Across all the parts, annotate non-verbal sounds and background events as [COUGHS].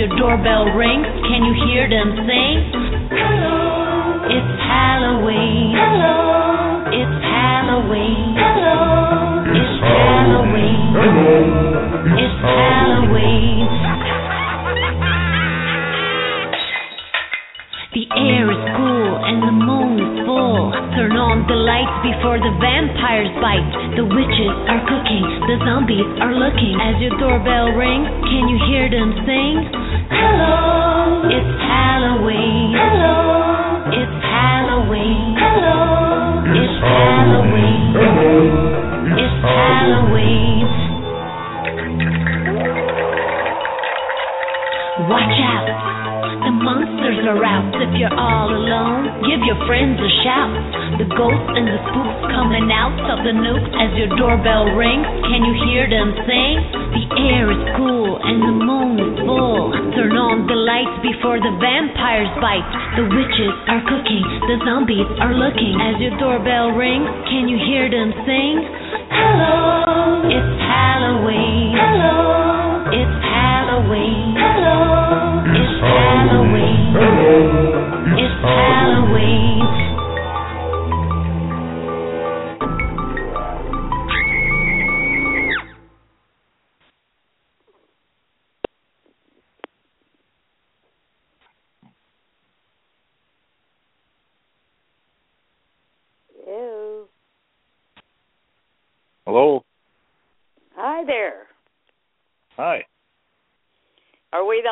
Your doorbell rings. Can you hear them sing? Hello, it's Halloween. Hello, it's Halloween. Hello, it's Halloween. It's Halloween. The air is cool and the moon is full. Turn on the lights before the vampires bite. The witches are cooking, the zombies are looking. As your doorbell rings, can you hear them sing? Friends a shout. The ghosts and the spooks coming out of the nook as your doorbell rings. Can you hear them sing? The air is cool and the moon is full. Turn on the lights before the vampires bite. The witches are cooking, the zombies are looking. As your doorbell rings, can you hear them sing?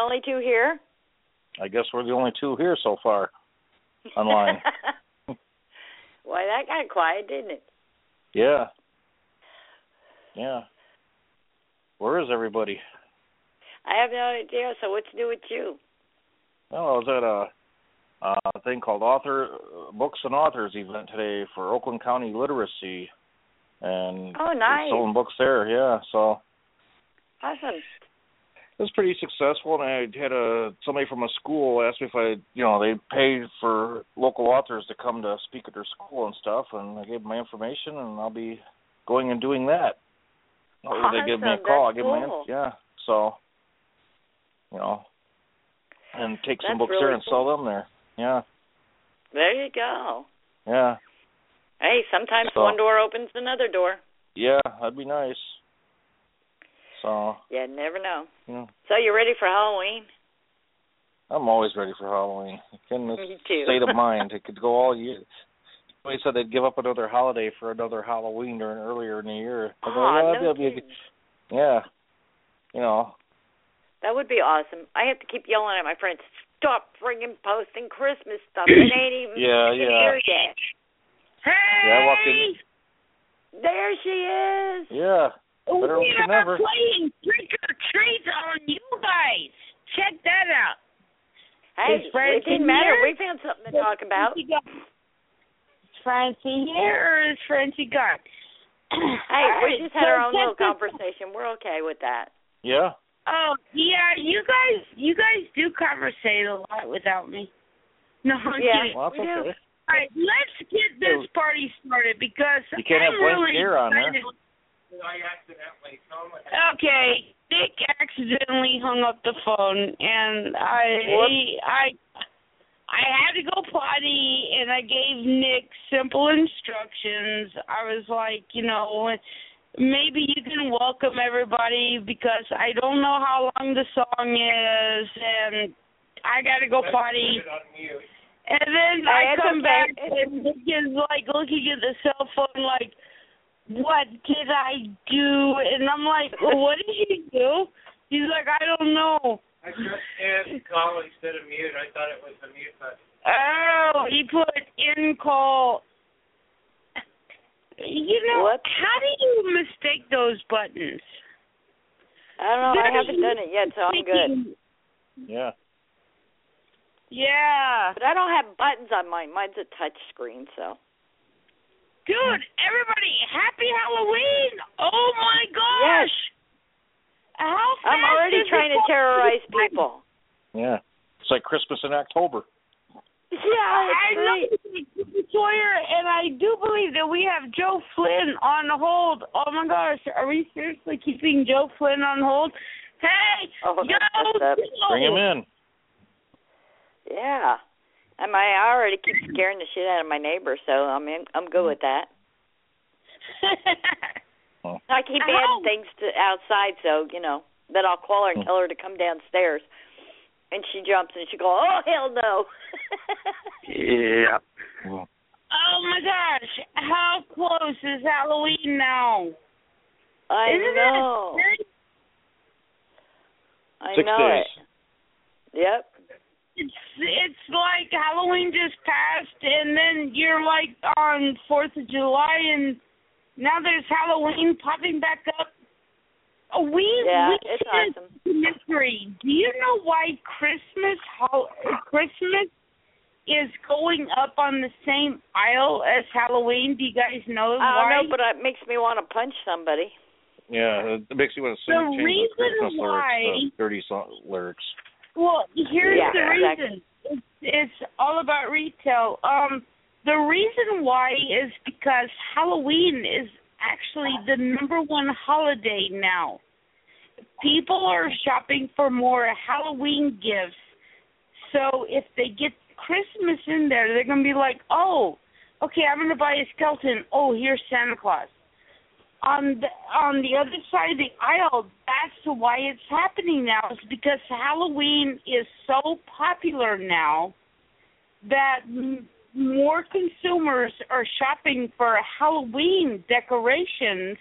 Only two here? I guess we're the only two here so far online. [LAUGHS] Why, that got quiet, didn't it? yeah. Yeah. Where is everybody? I have no idea. So what's new with you? Well, I was at a, a thing called Author Books and Authors event today for Oakland County Literacy, and Oh, nice. selling books there. Yeah, so Awesome. It was pretty successful. And I had a somebody from a school asked me if I, you know, they paid for local authors to come to speak at their school and stuff, and I gave them my information, and I'll be going and doing that. Or they give me a Awesome. call. I give them my yeah. So, you know, and take some That's books there really and sell them there. Yeah, There you go. yeah, Hey, sometimes So- one door opens another door. yeah. That'd be nice. So, You never know. know, So you ready for Halloween? I'm always ready for Halloween. In this [LAUGHS] Me too. state of [LAUGHS] mind, it could go all year. Somebody said they'd give up another holiday for another Halloween during earlier in the year. I go, Aw, "Yeah, no be a kidding. good- yeah, you know, That would be awesome. I have to keep yelling at my friends, stop friggin' posting Christmas stuff. [CLEARS THROAT] It ain't even Yeah, yeah. here yet. Hey! Yeah, I walked in- There she is. yeah. Better we are never. playing trick or treat on you guys. Check that out. Hey, Is Francie it didn't matter. here? We found something to talk about. Francie got- Is Francie here or is Francie gone? [CLEARS THROAT] Hey, All we right, just had so our own little conversation. We're okay with that. Yeah. Oh yeah, you guys, you guys do conversate a lot without me. No, I'm Yeah. kidding. Well, that's okay. All right, let's get this party started because You can't I'm blank really ear on there. Excited. Okay, Dick accidentally hung up the phone, and I Whoops. I I had to go potty, and I gave Nick simple instructions. I was like, you know, maybe you can welcome everybody because I don't know how long the song is, and I gotta go potty. And then Hey, I come back and Nick is like looking at the cell phone like, what did I do? And I'm like, well, what did you do? He's like, I don't know. I just hit call instead of mute. I thought it was the mute button. Oh, he put in call. You know, What? how do you mistake those buttons? I don't know. I haven't done it yet, so I'm good. Yeah. Yeah. But I don't have buttons on mine. Mine's a touch screen, so. Dude, everybody, happy Halloween! Oh my gosh! How fast I'm already is trying to going? terrorize people. Yeah. It's like Christmas in October. Yeah, I it's know. Sawyer, and I do believe that we have Joe Flynn on hold. Oh my gosh, are we seriously keeping Joe Flynn on hold? Hey, Oh, that's yo, messed up. Joe! Bring him in. Yeah. I mean, I already keep scaring the shit out of my neighbor, so I'm in, I'm good with that. [LAUGHS] Oh. I keep adding things to outside, so you know. Then I'll call her and oh. tell her to come downstairs, and she jumps and she go, "Oh hell no!" Yeah. oh my gosh, how close is Halloween now? I Isn't know. it? I Six know days. it. Yep. It's it's like Halloween just passed, and then you're like on Fourth of July, and now there's Halloween popping back up. Oh, we Yeah, we it's did awesome. mystery. Do you know why Christmas hol- Christmas is going up on the same aisle as Halloween? Do you guys know I why? don't know, but it makes me want to punch somebody. Yeah, it makes you want to The sing change reason the why- lyrics, the dirty song lyrics. Well, here's Yeah, the exactly. reason. It's, it's all about retail. Um, the reason why is because Halloween is actually the number one holiday now. People are shopping for more Halloween gifts. So if they get Christmas in there, they're going to be like, "Oh, okay, I'm going to buy a skeleton. Oh, here's Santa Claus." On the on the other side of the aisle, that's why it's happening now. Is because Halloween is so popular now that m- more consumers are shopping for Halloween decorations.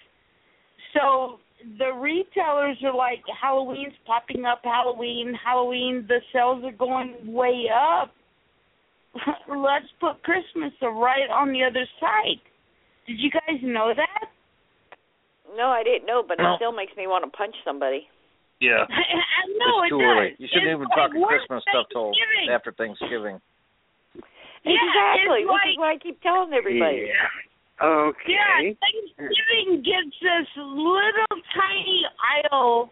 So the retailers are like, Halloween's popping up. Halloween, Halloween. The sales are going way up. [LAUGHS] Let's put Christmas right on the other side. Did you guys know that? No, I didn't know, but it still makes me want to punch somebody. Yeah. [LAUGHS] I know it's it too does. early. You shouldn't It's even like, talk Christmas stuff till after Thanksgiving. Yeah, exactly. it's This like- is what I keep telling everybody. Yeah. Okay. Yeah, Thanksgiving gets this little tiny aisle,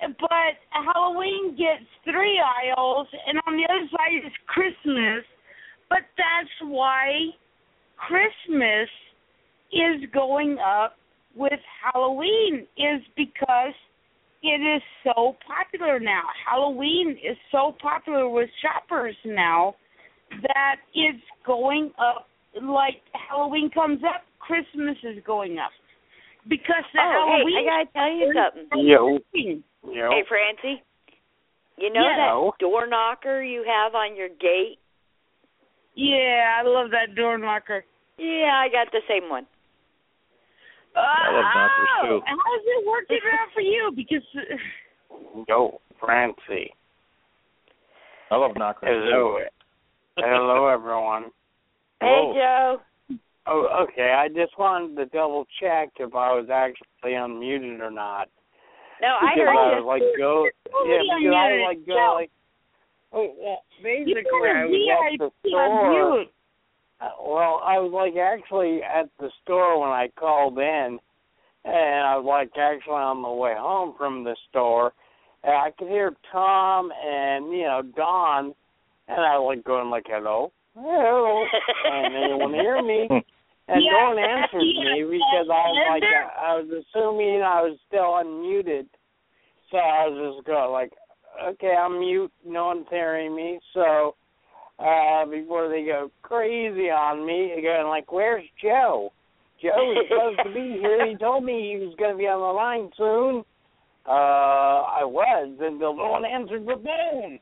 but Halloween gets three aisles, and on the other side is Christmas. But that's why Christmas is going up with Halloween is because it is so popular now. Halloween is so popular with shoppers now that it's going up like Halloween comes up, Christmas is going up. Because the Oh, Halloween hey, I gotta tell you something. Yo. Yo. Hey, Francie. You know Yeah. that door knocker you have on your gate? Yeah, I love that door knocker. Yeah, I got the same one. I love knockers, oh, too. How's it working out for you? Because uh, Yo, Francie. I love knockers. Hello. Hello, everyone. Hey, Joe. Oh, okay. I just wanted to double check if I was actually unmuted or not. No, I because heard I you. was like go Totally yeah, because I unmuted. like go like oh well basically got I a was at the VIP store. on mute. Uh, well, I was like actually at the store when I called in, and I was like actually on the way home from the store, and I could hear Tom and you know Don, and I was like going like hello, hello, and they didn't want to hear me, [LAUGHS] and Yeah, no one answered yeah, me because I was like I was assuming I was still unmuted, so I was just going like okay I'm mute, no one's hearing me, so uh before they go crazy on me, they're going like, "Where's Joe?" Joe was supposed to be here. He [LAUGHS] told me he was going to be on the line soon. Uh, I was, and the one answered the phone.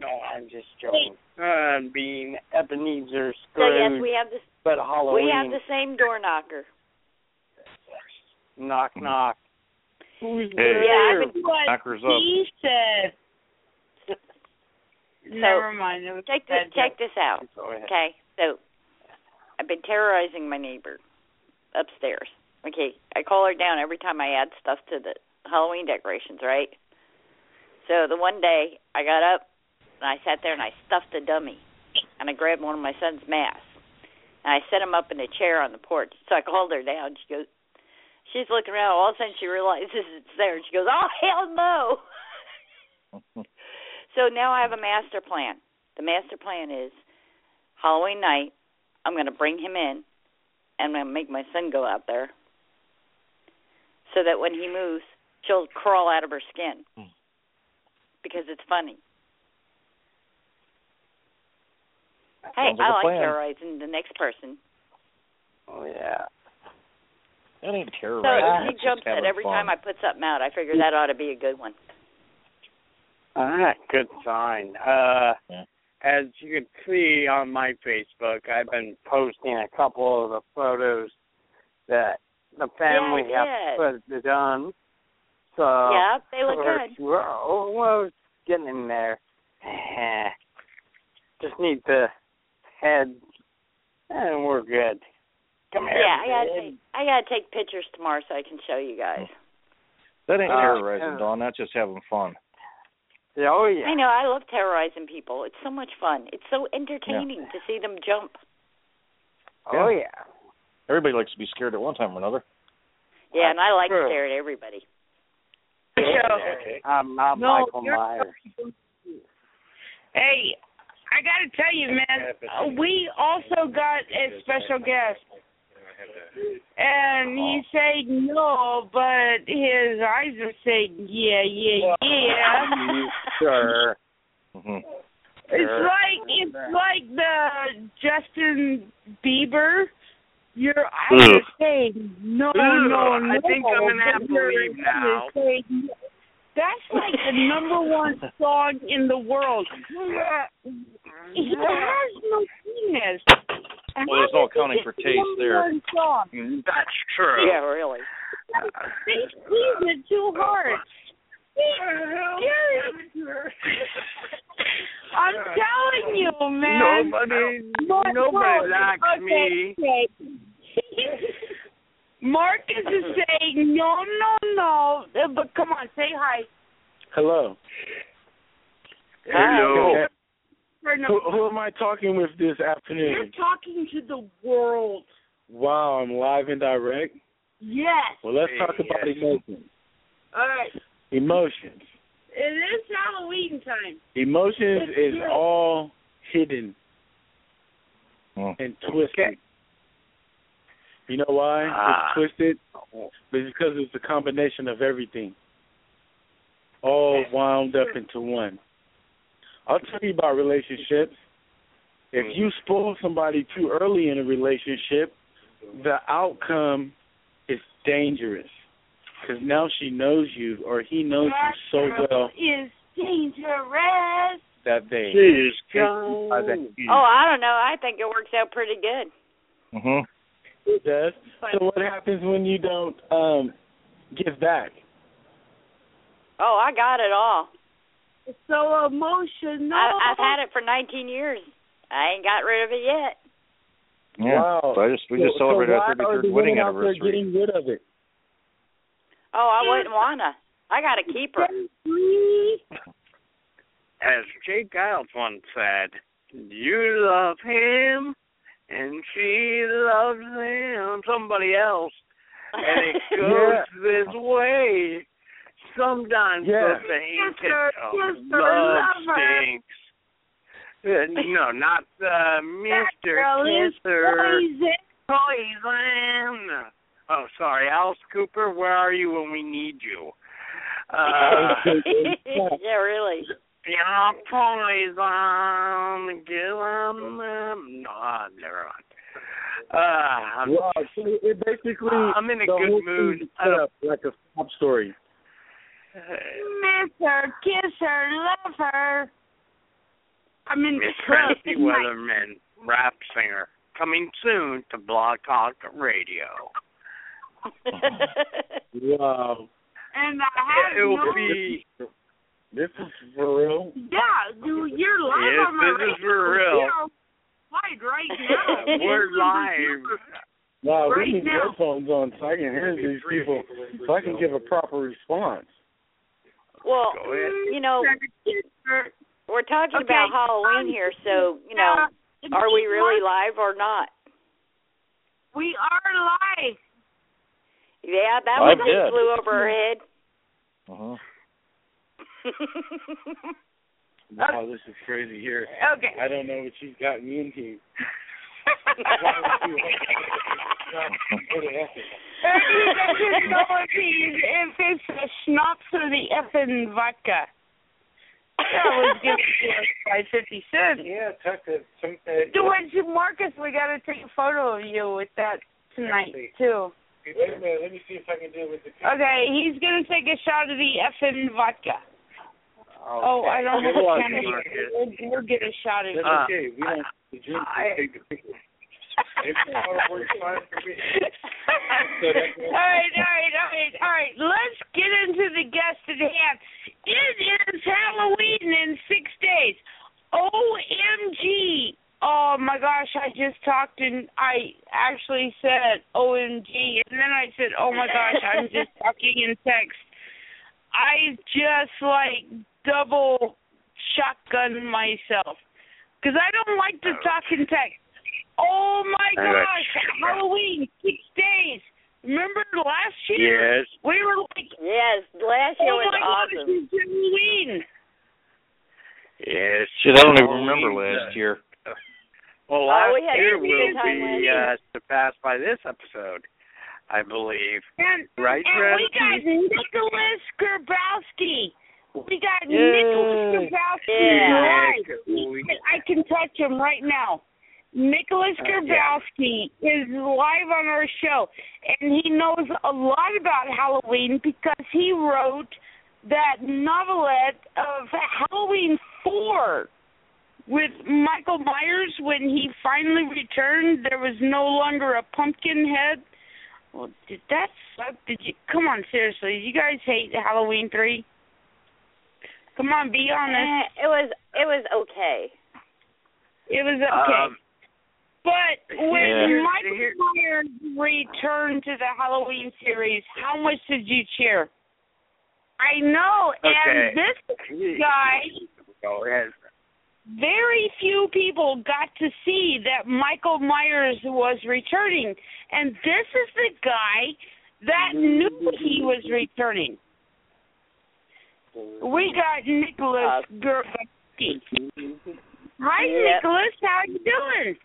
No, I'm just joking. I'm uh, being Ebenezer So yes, Scrooge, we have the but Halloween. we have the same door knocker. knock knock. Who's Hey. there? Yeah, I've Knockers up. he said. Never mind. It was Check this check this out. Okay, so I've been terrorizing my neighbor upstairs. Okay, I call her down every time I add stuff to the Halloween decorations, right? So the one day I got up and I sat there and I stuffed a dummy and I grabbed one of my son's masks and I set him up in a chair on the porch. So I called her down. She goes, she's looking around. All of a sudden she realizes it's there and she goes, "Oh hell no!" [LAUGHS] so now I have a master plan. The master plan is Halloween night. I'm going to bring him in, and I'm going to make my son go out there, so that when he moves, she'll crawl out of her skin, Hmm. because it's funny. Hey, like I like terrorizing the next person. Oh yeah. That ain't So terrorizing. if he jumps at every fun. time I put something out, I figure that ought to be a good one. Ah, good sign. Uh, Yeah. as you can see on my Facebook, I've been posting a couple of the photos that the family Yeah, I have did. put it on. So yeah, they look we're, good. We're almost getting in there. [SIGHS] Just need the head, and we're good. Come here. Yeah, I gotta take I gotta take pictures tomorrow so I can show you guys. That ain't Uh, terrorizing, yeah. Dawn. That's just having fun. Yeah, Oh yeah. I know I love terrorizing people. It's so much fun. It's so entertaining to see them jump. Oh yeah. Everybody likes to be scared at one time or another. Yeah, and I like to True. stare at everybody. Okay. I'm not No, Michael Myers. Hey, I gotta tell you, man. Uh, we also got a special guest, and he said no, but his eyes are saying yeah, yeah, yeah. [LAUGHS] sure. hmm It's Sure. like it's like the Justin Bieber. Your eyes Ugh. are saying no, Ugh, no, no. I think I'm gonna have to your leave now. saying. That's like the number one song in the world. [LAUGHS] He has no penis. Well, there's no accounting for taste there. That's true. Yeah, really. They squeeze it too hard. [LAUGHS] I'm telling you, man. Nobody, Mark, nobody no, likes okay, me. okay. [LAUGHS] Marcus is saying no, no, no. Uh, But come on, say hi. Hello. Hello. For no- Who, who am I talking with this afternoon? You're talking to the world. Wow, I'm live and direct. Yes. Well, let's talk Yes. about emotions. All right. Emotions. It is Halloween time. Emotions is all hidden Mm. and twisted. You know why Ah. it's twisted? Because it's a combination of everything, all wound up into one. I'll tell you about relationships. If you spoil somebody too early in a relationship, the outcome is dangerous. Because now she knows you or he knows you so well Is dangerous. that they She's are that Oh, I don't know. I think it works out pretty good. hmm it does. So what happens when you don't um give back? Oh, I got it all. It's so emotional. I, I've had it for 19 years. I ain't got rid of it yet. Yeah. Wow. So I just we just So- so celebrated why our are 33rd the wedding women out there anniversary. getting rid of it? Oh, I wouldn't wanna. I got to keep her. [LAUGHS] As J. Geils once said, you love him and she loves him, somebody else. And it [LAUGHS] goes this way. Sometimes Yeah. the thing Kiss her, of kiss her, love love stinks. Uh, no, not uh, Mr. girl Kisser. poison. Poison. Oh, sorry, Alice Cooper. Where are you when we need you? Uh, [LAUGHS] yeah, really. you're poison. Give 'em them. No, never mind. Uh, Wow, so it basically I'm in a good mood. thing is I set up like a sob story. Miss her, kiss her, love her. I'm in Miss club Francie tonight. Weatherman, rap singer, coming soon to Blog Talk Radio. Wow. And I have It will no be. This is for real. Yeah, dude, you're live Yes, on my this is radio. for real. You're live right now. [LAUGHS] We're live. Wow, Right we need now. headphones on so I can hear these people, so I can give a proper response. Well, you know, we're talking Okay. about Halloween here, so you know, Uh, are we really live or not? We are live. Yeah, that I one just flew over her head. Uh-huh. [LAUGHS] Wow, this is crazy here. Okay. I don't know what she's gotten me into. Doesn't know if he's if it's a schnapps or the effing vodka. That was given to us by fifty cents. Yeah, tuck it. Some, uh, George Marcus, we got to take a photo of you with that tonight too. Wait a minute, let me see if I can do it with the Okay, he's gonna take a shot of the effing vodka. Oh, I don't have a camera. We'll, we'll get a shot of it. Uh, okay. We don't have to I- take the picture. It's not works fine for me. [LAUGHS] all right, all right, all right, all right. Let's get into the guest at hand. It is Halloween in six days. OMG. Oh my gosh, I just talked and I actually said OMG and then I said, Oh my gosh, I'm [LAUGHS] just talking in text. I just like double shotgun myself. Because I don't like to talk in text. Oh my gosh, you. Halloween, six days. Remember last year? Yes. We were like, yes, last year oh was my gosh, it's Halloween. Yes. Shit, I don't even remember uh, last year. Well, Oh, we had year will good time last be uh, surpassed by this episode, I believe. And, Right, and we got Nicholas Grabowsky. We got Yay. Nicholas Grabowsky Yeah. live. I can touch him right now. Nicholas Uh, yeah. Is live on our show, and he knows a lot about Halloween because he wrote that novelette of Halloween 4 with Michael Myers when he finally returned. There was no longer a pumpkin head. Well, did that suck? Did you come on? Seriously, you guys hate Halloween 3? Come on, be honest. Eh, it was it was okay. It was okay. Um, But when Yeah. Michael Here- Myers returned to the Halloween series, how much did you cheer? I know, Okay. and this guy, Go ahead. very few people got to see that Michael Myers was returning, and this is the guy that knew he was returning. We got Nicholas Grabowsky. Hi, Yep. Nicholas. How you doing?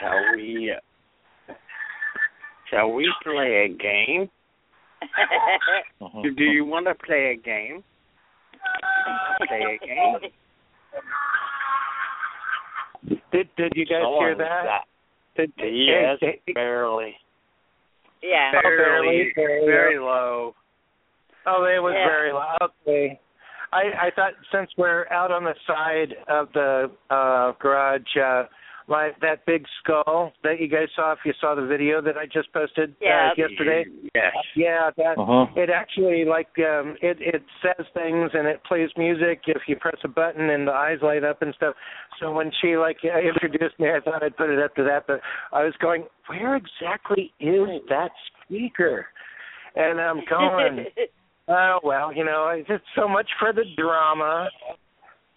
Shall we? uh, Shall we play a game? Do, [LAUGHS] do you want to play a game? Play a game. Did did you guys So hear on that? Did, Yes, hey, hey, barely. yeah. Barely, barely. very low. oh, it was Yeah. very loud. Okay. I I thought since we're out on the side of the uh garage, uh like that big skull that you guys saw, if you saw the video that I just posted Yeah. uh, yesterday. Yes. Yeah, that Uh-huh. it actually like um it it says things and it plays music if you press a button and the eyes light up and stuff so when she like uh, introduced me i thought i'd put it up to that but i was going where exactly is that speaker and i'm going [LAUGHS] oh well you know it's just so much for the drama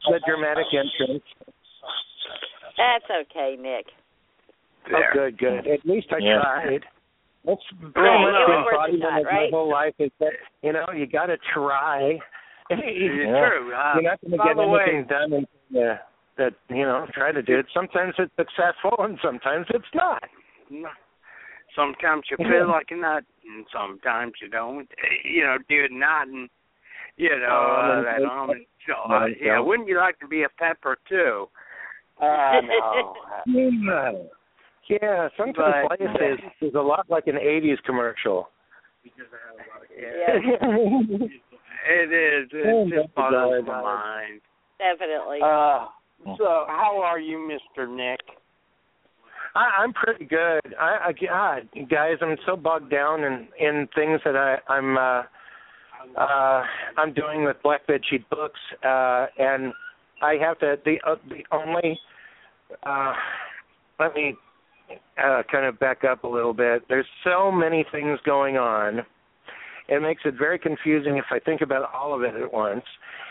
the dramatic entrance That's okay, Nick. oh good good at least i Yeah. tried that's pretty Right, much it was been worth a bodybuilding shot, my whole life is that you know you got to try [LAUGHS] It's Yeah. true. Uh, You're not going to by get the way, anything done until you, that you know try to do it. Sometimes it's successful and sometimes it's not. sometimes you feel like a nut, and sometimes you don't. You know, do not, and you know uh, that almond. So, uh, yeah, wouldn't you like to be a pepper too? Uh, no. [LAUGHS] yeah. Yeah, sometimes But- life is, is a lot like an 80s commercial. Yeah. [LAUGHS] it is. Oh, It just my boggles God. my mind. Definitely. Uh, so how are you, Mr. Nick? I, I'm pretty good. I, I God, guys, I'm so bogged down in in things that I I'm uh uh I'm doing with Black Bed Sheet Books, uh, and I have to the uh, the only uh let me uh kind of back up a little bit. There's so many things going on. It makes it very confusing if I think about all of it at once.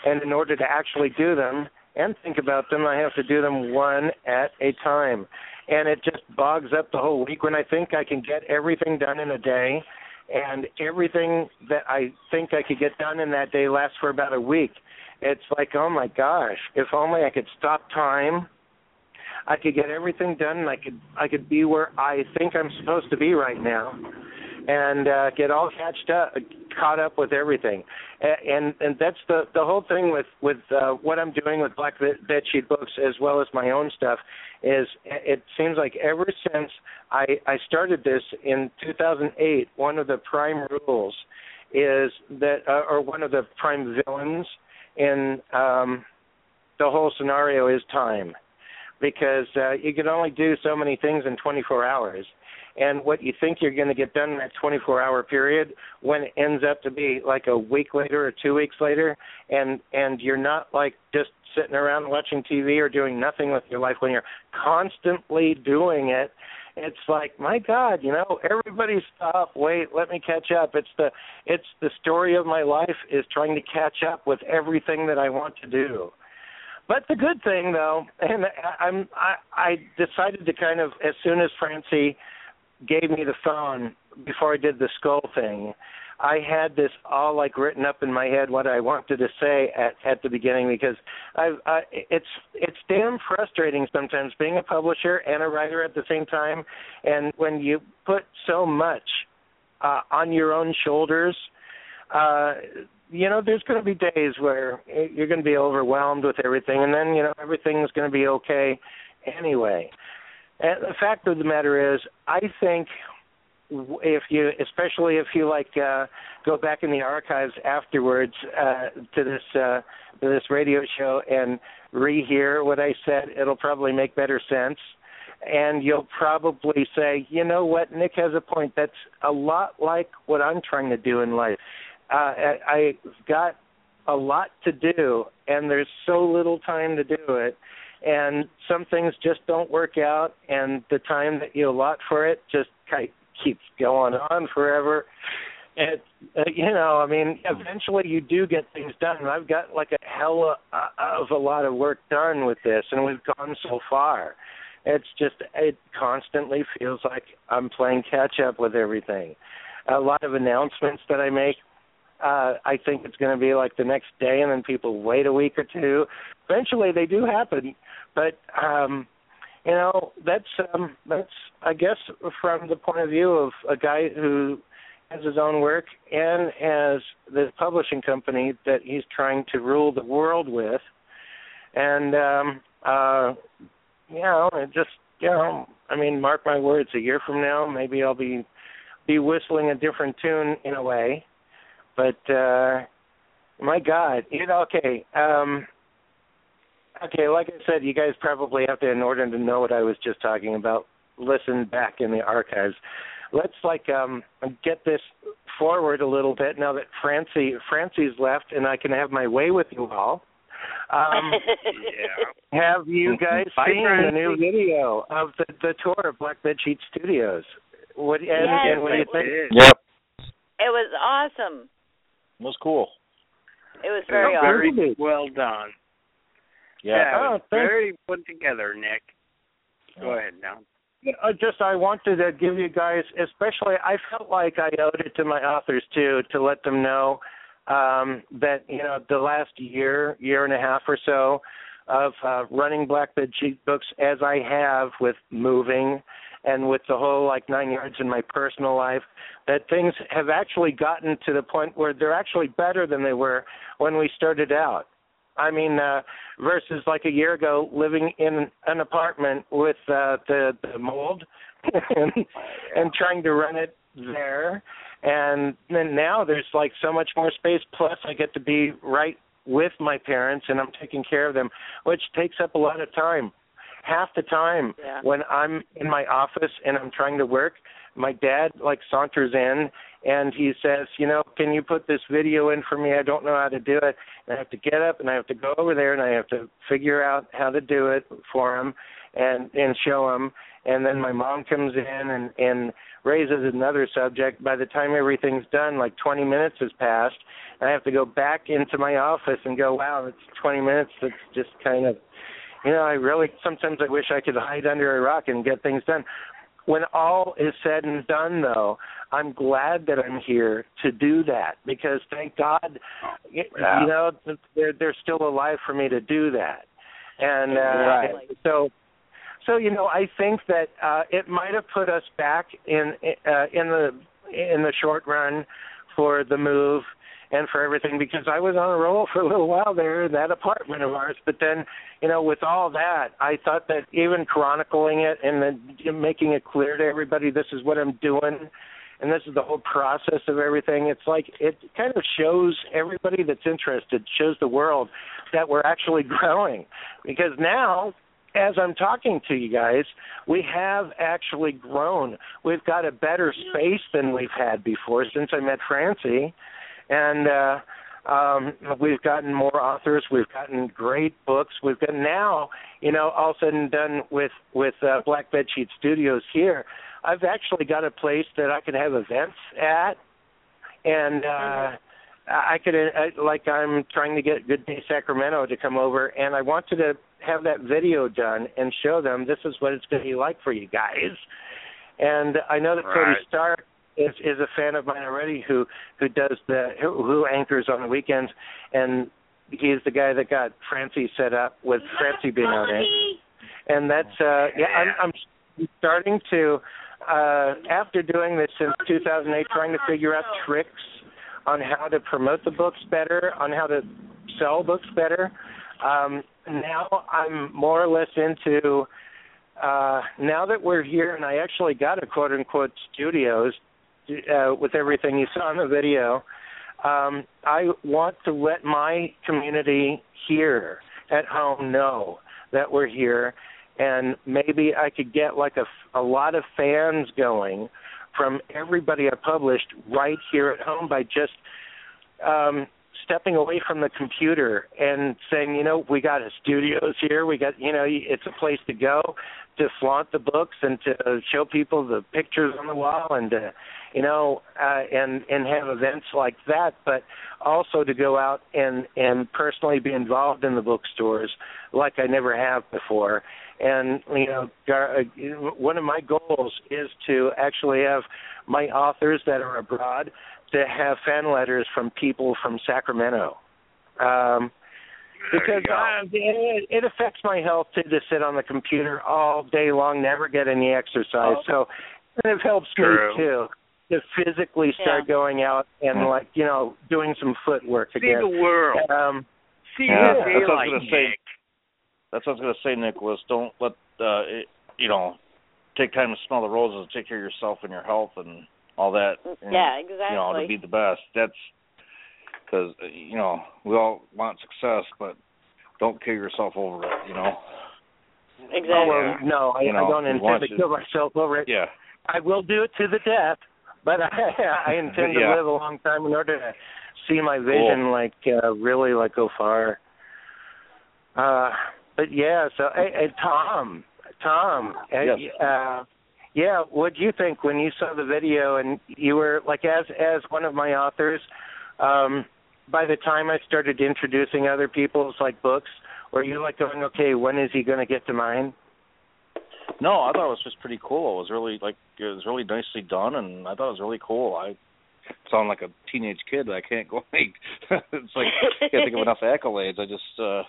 And in order to actually do them and think about them, I have to do them one at a time. And it just bogs up the whole week when I think I can get everything done in a day. And everything that I think I could get done in that day lasts for about a week. It's like, oh my gosh, if only I could stop time. I could get everything done and I could I could be where I think I'm supposed to be right now and uh get all catched up caught up with everything. And and that's the the whole thing with with uh what I'm doing with Black Bed Bed Sheet Books as well as my own stuff is it seems like ever since I I started this in 2008 one of the prime rules is that uh, or one of the prime villains in um the whole scenario is time because uh, you can only do so many things in 24 hours. And what you think you're going to get done in that 24 hour period, when it ends up to be like a week later or two weeks later, and and you're not like just sitting around watching TV or doing nothing with your life when you're constantly doing it. It's like, my God, you know, everybody stop, wait, let me catch up. It's the it's the story of my life is trying to catch up with everything that I want to do. But the good thing, though, and I, I'm I, I decided to kind of as soon as Francie gave me the phone before I did the skull thing, I had this all like written up in my head what I wanted to say at at the beginning because I, I it's it's damn frustrating sometimes being a publisher and a writer at the same time, and when you put so much uh, on your own shoulders. Uh, you know, there's going to be days where you're going to be overwhelmed with everything, and then you know everything's going to be okay anyway. And the fact of the matter is, I think if you, especially if you like, uh, go back in the archives afterwards uh, to this uh, to this radio show and rehear what I said, it'll probably make better sense. And you'll probably say, you know what, Nick has a point. That's a lot like what I'm trying to do in life uh, I, I've got a lot to do, and there's so little time to do it. And some things just don't work out, and the time that you allot for it just keeps going on forever. And uh, you know, I mean, eventually you do get things done. And I've got like a hell of a lot of work done with this, and we've gone so far. It's just it constantly feels like I'm playing catch up with everything. A lot of announcements that I make uh, I think it's going to be like the next day, and then people wait a week or two. Eventually, they do happen, but um, you know that's um, that's I guess from the point of view of a guy who has his own work and has the publishing company that he's trying to rule the world with, and um, uh, you know, it just you know, I mean, mark my words, a year from now, maybe I'll be be whistling a different tune in a way. But uh my god you know okay um okay like i said you guys probably have to in order to know what i was just talking about listen back in the archives let's like um get this forward a little bit now that francie francie's left and i can have my way with you all um [LAUGHS] yeah. have you guys Bye, seen the new video of the the tour of black bed sheet studios what and, Yes, and what do you it think Yep, It was awesome. it was cool. It was very awesome. very- well done. Yeah, it Oh, was thank- very put together, Nick. Go ahead now. Yeah, uh, just I wanted to give you guys, especially I felt like I owed it to my authors too, to let them know um, that you know the last year, year and a half or so of uh, running Black Bed Sheet Books as I have with moving and with the whole like nine yards in my personal life, that things have actually gotten to the point where they're actually better than they were when we started out. I mean, uh, versus like a year ago, living in an apartment with uh, the the mold [LAUGHS] and, and trying to run it there, and then now there's like so much more space. Plus, I get to be right with my parents, and I'm taking care of them, which takes up a lot of time. Half the time Yeah. when I'm in my office and I'm trying to work, my dad like saunters in and he says, you know, can you put this video in for me? I don't know how to do it. And I have to get up and I have to go over there and I have to figure out how to do it for him and and show him. And then my mom comes in and and raises another subject. By the time everything's done, like 20 minutes has passed. And I have to go back into my office and go, wow, it's 20 minutes. That's just kind of, you know, I really sometimes I wish I could hide under a rock and get things done. When all is said and done, though, I'm glad that I'm here to do that because thank God, y Yeah. you know, they're they're still alive for me to do that, and uh, Right. so so you know I think that uh, it might have put us back in uh, in the in the short run for the move and for everything because I was on a roll for a little while there in that apartment of ours. But then, you know, with all that, I thought that even chronicling it and then making it clear to everybody this is what I'm doing and this is the whole process of everything. It's like it kind of shows everybody that's interested, shows the world that we're actually [LAUGHS] growing. Because now as I'm talking to you guys, we have actually grown. We've got a better space than we've had before since I met Francie and uh um we've gotten more authors we've gotten great books we've got now you know all said and done with with uh, black bed sheet studios here i've actually got a place that i could have events at and uh i could uh, like i'm trying to get good day sacramento to come over and i wanted to have that video done and show them this is what it's going to be like for you guys. And i know that cody stark is is a fan of mine already who who does the who, who anchors on the weekends and he's the guy that got Francie set up with Francie being on it. And that's uh yeah, I'm I'm starting to uh after doing this since 2008 trying to figure out tricks on how to promote the books better, on how to sell books better. Um now I'm more or less into uh now that we're here and I actually got a quote unquote studios uh, with everything you saw in the video, um, I want to let my community here at home know that we're here, and maybe I could get like a, a lot of fans going from everybody I published right here at home by just um, stepping away from the computer and saying, you know, we got a studios here, we got, you know, it's a place to go to flaunt the books and to show people the pictures on the wall and to, you know, uh, and and have events like that, but also to go out and and personally be involved in the bookstores like I never have before. And you know, Gar- uh, one of my goals is to actually have my authors that are abroad to have fan letters from people from Sacramento. Um, because uh, it, it affects my health to just sit on the computer all day long, never get any exercise. So it helps True. me too to physically start going out and like you know doing some footwork again. See the world. Um, See Yeah, what that's what I was daylight gonna say. Nick. That's what I was going to say, Nicholas. Don't let uh, it, you know take time to smell the roses, and take care of yourself and your health and all that. And, Yeah, exactly. You know, to exactly. be the best. That's because you know we all want success, but don't kill yourself over it. You know. Exactly. Oh, well, no, I, You know, I don't intend to to- kill myself over it. Yeah. I will do it to the death, but I, [LAUGHS] I intend to live a long time in order to see my vision like uh, really like go far. Uh, but yeah, so hey, hey Tom, Tom, Yes. uh, yeah, what do you think when you saw the video and you were like as as one of my authors? Um, by the time I started introducing other people's like books, were you like going, okay, when is he going to get to mine? No, I thought it was just pretty cool. It was really like it was really nicely done, and I thought it was really cool. I sound like a teenage kid. I can't go like [LAUGHS] it's like I can't think of enough accolades. I just uh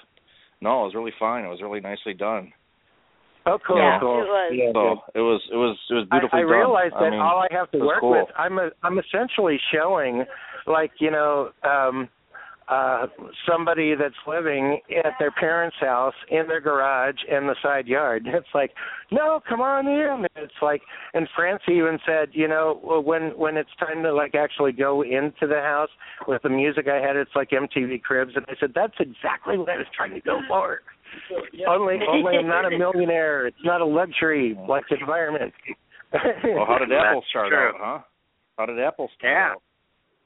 no, it was really fine. It was really nicely done. Oh, cool, Yeah, cool. it was. Yeah, So it was it was it was I, beautifully I done. realize that I mean, all I have to work cool. with, I'm a, I'm essentially showing, like you know, um, uh, somebody that's living at their parents' house in their garage in the side yard. [LAUGHS] It's like, no, come on in. It's like, and Francie even said, you know, when when it's time to like actually go into the house with the music I had, it's like MTV Cribs, and I said that's exactly what I was trying to go for. Only, only I'm not a millionaire. It's not a luxury like environment. Well, how did [LAUGHS] Apple start true. out, huh? How did Apple start Yeah. out?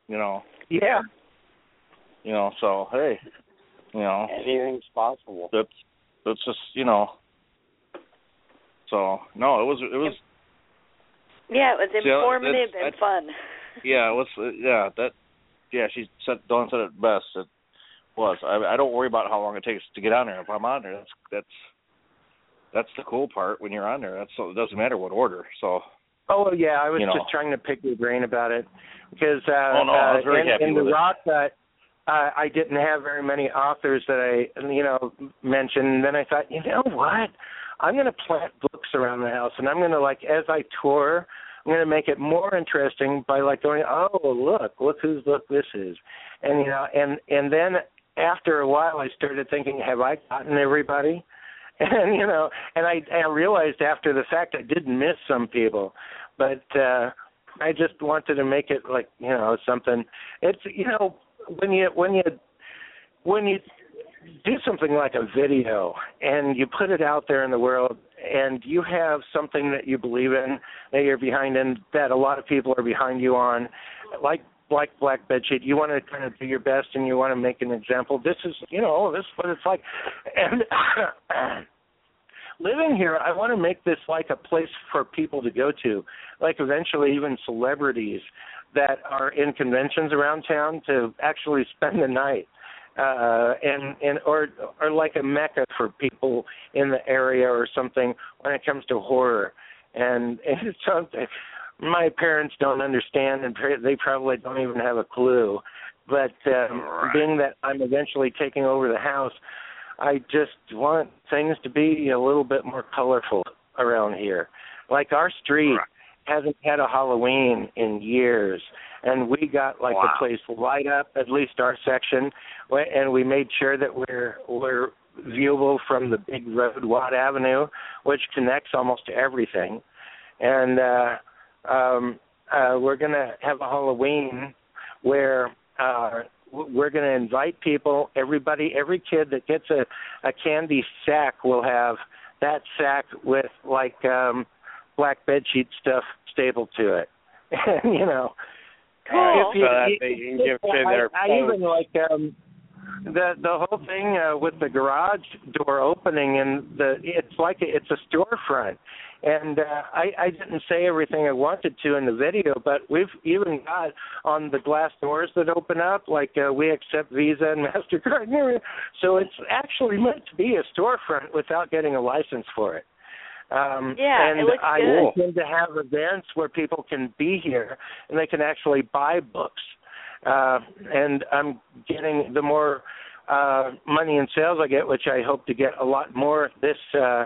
You know, Yeah. You know. So hey, you know, Anything's possible. that's that's just you know. So no, it was it was Yeah, it was informative that's- and fun. [LAUGHS] yeah it was uh, yeah that yeah she said Dawn said it best. It was I I don't worry about how long it takes to get on there. If I'm on there, that's that's that's the cool part when you're on there. That's so it doesn't matter what order. So Oh yeah, I was You know. just trying to pick your brain about it because uh, Oh, no, I was uh, very in, happy in with the it. rock cut, uh, I didn't have very many authors that I you know mentioned. And then I thought, you know what, I'm going to plant books around the house, and I'm going to like as I tour, I'm going to make it more interesting by like going, oh look, look whose book this is, and you know, and and then after a while, I started thinking, have I gotten everybody? [LAUGHS] and you know, and I I realized after the fact I did miss some people, but uh I just wanted to make it like you know something. It's you know when you when you when you do something like a video and you put it out there in the world and you have something that you believe in that you're behind in that a lot of people are behind you on like like black bedsheet you want to kind of do your best and you want to make an example. This is you know this is what it's like. And [COUGHS] living here i want to make this like a place for people to go to like eventually even celebrities that are in conventions around town to actually spend the night uh and and or or like a mecca for people in the area or something when it comes to horror and, [LAUGHS] and it's something my parents don't understand and they probably don't even have a clue but um Right. being that i'm eventually taking over the house i just want things to be a little bit more colorful around here like our street Right. Hasn't had a halloween in years and we got like Wow. the place light up at least our section and we made sure that we're we're viewable from the big road Watt Avenue which connects almost to everything and uh um uh we're going to have a Halloween where uh we're going to invite people everybody every kid that gets a a candy sack will have that sack with like um black bedsheet stuff stapled to it. [LAUGHS] And you know Cool. if you- So that you- they can give to I, their I even like um the the whole thing uh, with the garage door opening and the it's like a, it's a storefront. And uh, I I didn't say everything I wanted to in the video but we've even got on the glass doors that open up like uh, we accept Visa and [LAUGHS] Mastercard. And so it's actually meant to be a storefront without getting a license for it um Yeah, it and looks I good. intend to have events where people can be here and they can actually buy books uh and I'm getting the more uh money in sales I get, which I hope to get a lot more this uh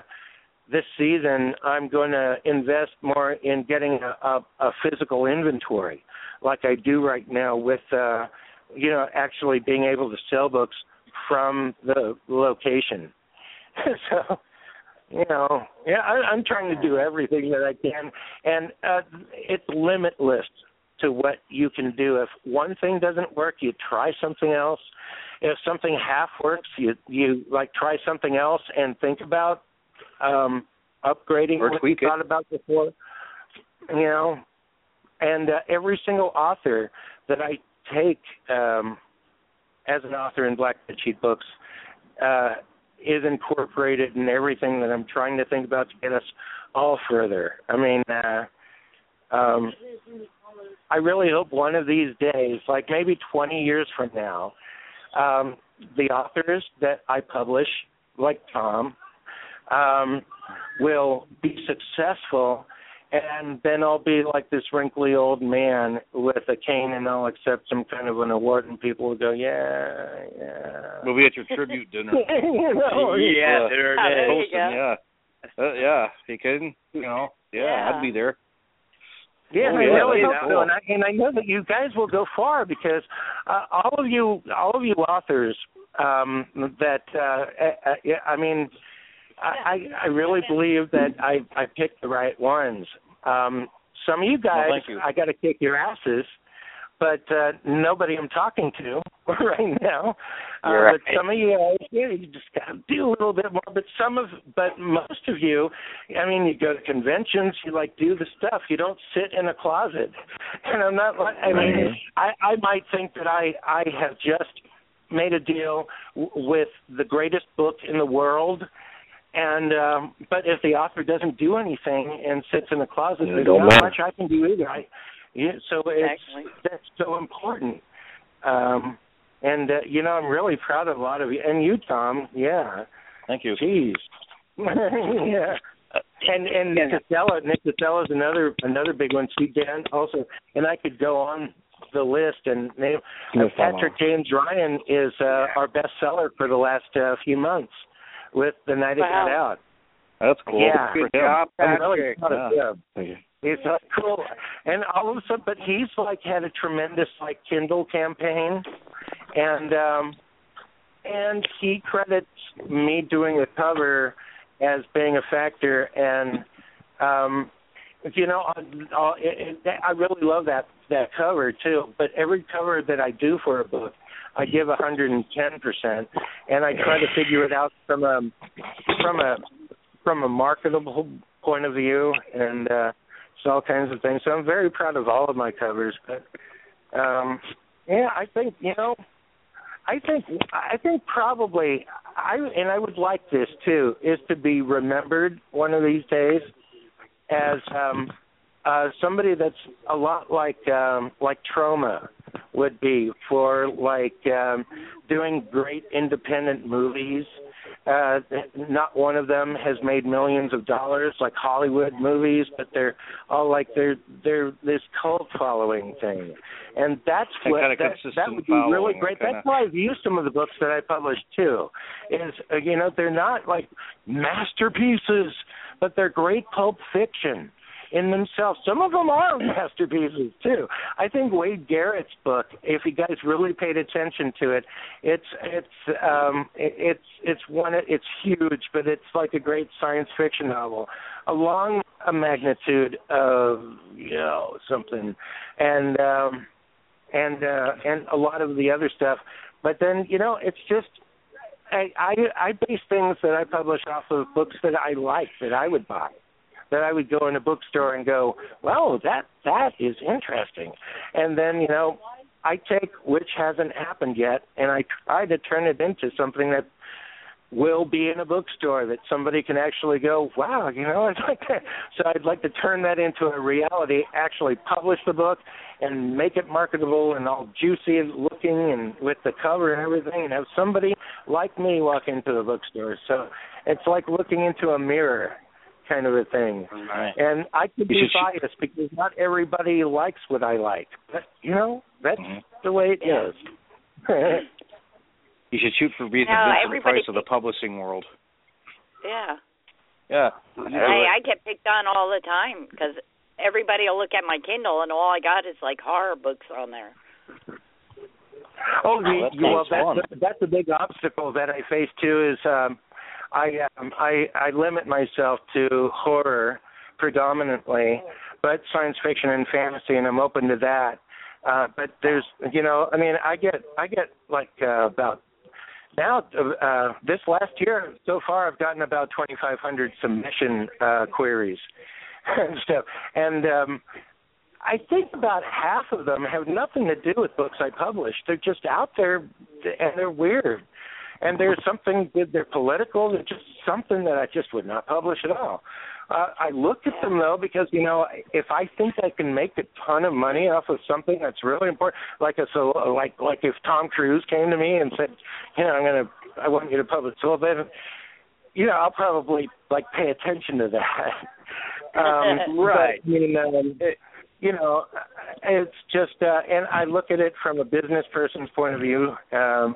this season, I'm going to invest more in getting a, a, a physical inventory, like I do right now with, uh, you know, actually being able to sell books from the location. [LAUGHS] so, you know, yeah, I, I'm trying to do everything that I can, and uh, it's limitless to what you can do. If one thing doesn't work, you try something else. If something half works, you you like try something else and think about um upgrading Or what you it. thought about before. You know, and uh, every single author that I take um as an author in Black Sheet Books uh is incorporated in everything that I'm trying to think about to get us all further. I mean, uh um I really hope one of these days, like maybe 20 years from now, um, the authors that I publish, like Tom, um, will be successful, and then I'll be like this wrinkly old man with a cane, and I'll accept some kind of an award, and people will go, "Yeah, yeah." we'll be at your tribute [LAUGHS] dinner. you know, yeah, Uh, there Oh, it there is. you Hosting, go. yeah. Uh, yeah, you kidding? You know, yeah, Yeah. I'd be there. Yeah, Oh, I yeah, really that's hope cool. and I, and I know that you guys will go far because uh, all of you, all of you authors, um, that uh, uh, uh, yeah, I mean, I, I I really believe that I I picked the right ones. Um, some of you guys, thank you. I got to kick your asses, but uh, nobody I'm talking to [LAUGHS] right now. Uh, You're But some of you, guys, yeah, you just got to do a little bit more. But some of, but most of you, I mean, you go to conventions, you like do the stuff. You don't sit in a closet. [LAUGHS] And I'm not like, I mean, I I might think that I I have just made a deal w- with the greatest book in the world. And um but if the author doesn't do anything and sits in the closet, Yeah, there's don't not matter. much I can do either. I yeah, so it's Exactly. that's so important. Um and uh, you know, I'm really proud of a lot of you and you, Tom. Yeah. Thank you. Jeez. [LAUGHS] yeah. And and Nick Costello, Nick Costello is another another big one. Steve Dan also, and I could go on the list and name. Uh, Patrick James Ryan is uh, our best seller for the last uh, few months with the night it got out. That's cool. Yeah. For Good him. job, I'm really Patrick. proud of Yeah. him. Thank you. He's uh, cool, and all of a sudden, but he's like had a tremendous like Kindle campaign, and um, and he credits me doing the cover as being a factor, and um, you know, I, I, it, it, I really love that that cover too. But every cover that I do for a book, I give a hundred and I try to figure it out from a from a from a marketable point of view, and uh, it's all kinds of things. So I'm very proud of all of my covers. But um, yeah, I think you know, I think I think probably I and I would like this too is to be remembered one of these days as um uh somebody that's a lot like um like Troma would be for like um doing great independent movies. Uh not one of them has made millions of dollars like Hollywood movies but they're all like they're they're this cult following thing. And that's And what that, that would be really great. kinda- that's why I've used some of the books that I published too is uh, you know they're not like masterpieces but they're great pulp fiction in themselves. Some of them are [LAUGHS] masterpieces too. I think Wade Garrett's book, if you guys really paid attention to it, it's it's um it, it's it's one it's huge, but it's like a great science fiction novel along a magnitude of you know something and um and uh and a lot of the other stuff. But then, you know, it's just I I I base things that I publish off of books that I like that I would buy. That I would go in a bookstore and go, Well, that that is interesting and then, you know, I take which hasn't happened yet and I try to turn it into something that will be in a bookstore that somebody can actually go, wow, you know, I'd like to. So I'd like to turn that into a reality. Actually, publish the book and make it marketable and all juicy and looking and with the cover and everything, and have somebody like me walk into the bookstore. So it's like looking into a mirror, kind of a thing. Right. And I could be biased because not everybody likes what I like. But you know, that's Mhm. the way it is. You should shoot for being No, the Vincent everybody Price of the publishing world. Yeah. Yeah. I I get picked on all the time because everybody will look at my Kindle and all I got is like horror books on there. Oh, the, That you, well, sounds that's that's a big obstacle that I face too. Is um, I um, I I limit myself to horror predominantly, but science fiction and fantasy, and I'm open to that. Uh, but there's, you know, I mean, I get I get like uh, about now uh, this last year so far I've gotten about 2,500 submission uh, queries [LAUGHS] and stuff, and um, I think about half of them have nothing to do with books I published. They're just out there and they're weird. And there's something that they're political, they're just something that I just would not publish at all. Uh, I look at them though because you know if I think I can make a ton of money off of something that's really important, like a so like like if Tom Cruise came to me and said, you know, I'm gonna I want you to publish a little bit, you know, I'll probably like pay attention to that. [LAUGHS] um, [LAUGHS] Right. But, I mean, um, it, you know, it's just, uh, and I look at it from a business person's point of view, um,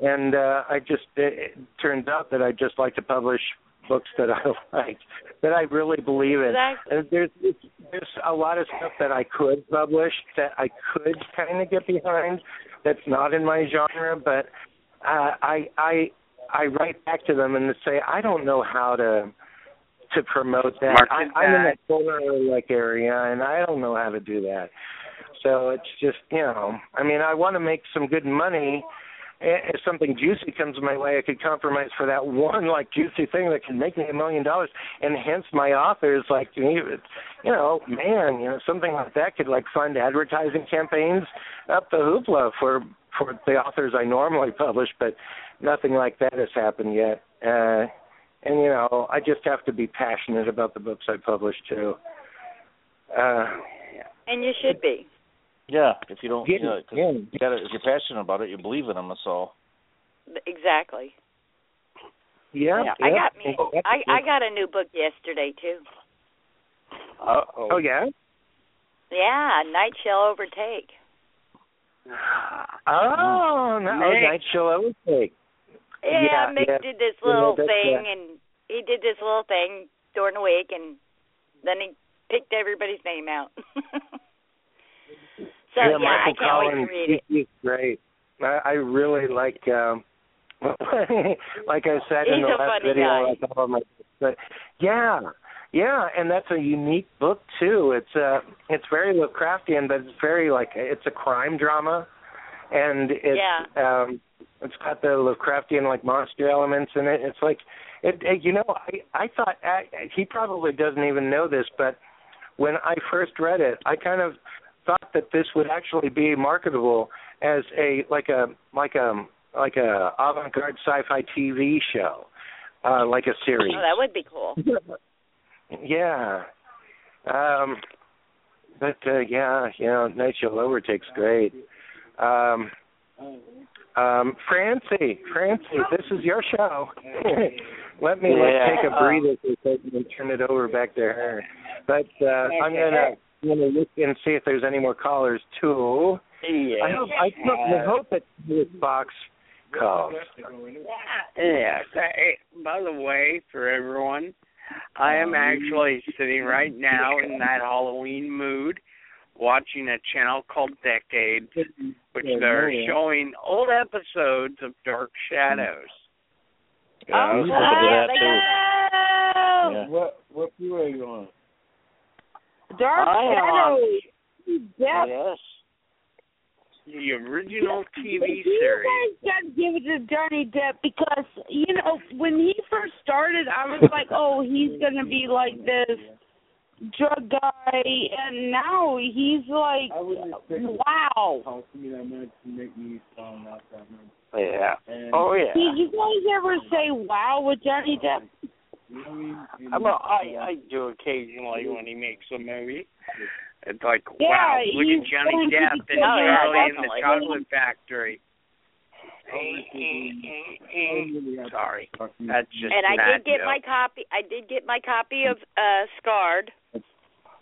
and uh, I just, it, it turns out that I just like to publish books that I [LAUGHS] like, that I really believe in. Exactly. And there's there's a lot of stuff that I could publish that I could kind of get behind. That's not in my genre, but uh, I I I write back to them and say I don't know how to to promote that. Market I, I'm in that. that Boulder like area, and I don't know how to do that. So it's just you know, I mean, I want to make some good money. If something juicy comes my way, I could compromise for that one like juicy thing that can make me a million dollars. And hence, my authors like you know, you know, man, you know, something like that could like fund advertising campaigns up the hoopla for for the authors I normally publish, but nothing like that has happened yet. Uh, and you know, I just have to be passionate about the books I publish too. Uh, And you should be. Yeah, if you don't, Yeah, yeah, 'cause yeah. you gotta, if you're passionate about it, you believe in them. That's all. Exactly. yeah, Yeah, I got me. I I got a new book yesterday too. Uh Oh yeah. Yeah, Night Shall Overtake. Oh, no, Nick. night shall overtake. Yeah, Yeah, Mick yeah. did this little that's, thing, and he did this little thing during the week, and then he picked everybody's name out. [LAUGHS] so yeah, yeah, Michael I can't wait to read it. he's great. I, I really like, um [LAUGHS] like I said in the last video, guy. all of my, but yeah, yeah, and that's a unique book too. It's uh, it's very Lovecraftian, but it's very like it's a crime drama, and it's um, it's got the Lovecraftian like monster elements in it. It's like, it, it you know, I I thought uh, he probably doesn't even know this, but when I first read it, I kind of thought that this would actually be marketable as a like a like a like a avant-garde sci-fi TV show, uh, like a series. Oh, that would be cool. [LAUGHS] yeah. Um but uh yeah, you know, Night Shall Overtake's great. Um um Francy, Francy, this is your show. [LAUGHS] Let me like take a breather for a second and turn it over back to her. But uh I'm gonna I'm gonna look and see if there's any more callers too. Yeah. I hope I certainly hope that this box calls. Yeah. Hey, by the way, for everyone, I am um, actually sitting right now in that Halloween mood, watching a channel called Decades, which they're showing old episodes of Dark Shadows. Yeah, I was oh, looking to that too. Oh, Yeah. What what view are you on? Dark I am on- Yes. The original TV you series. guys got to give it to Johnny Depp because you know when he first started, I was [LAUGHS] like, "Oh, he's gonna be like this drug guy," and now he's like, "Wow." Talk to me that much to make me sound not that much. Yeah. And Oh yeah. Did you guys ever say "Wow" with Johnny Depp? You know I I'm a, I I do occasionally when he makes a movie. It's like Yeah, wow, look at Johnny Depp be and yeah, Charlie and the. Chocolate Factory. [LAUGHS] Eh, eh, eh, Sorry, that's just and I did get joke. my copy. I did get my copy of uh Scarred.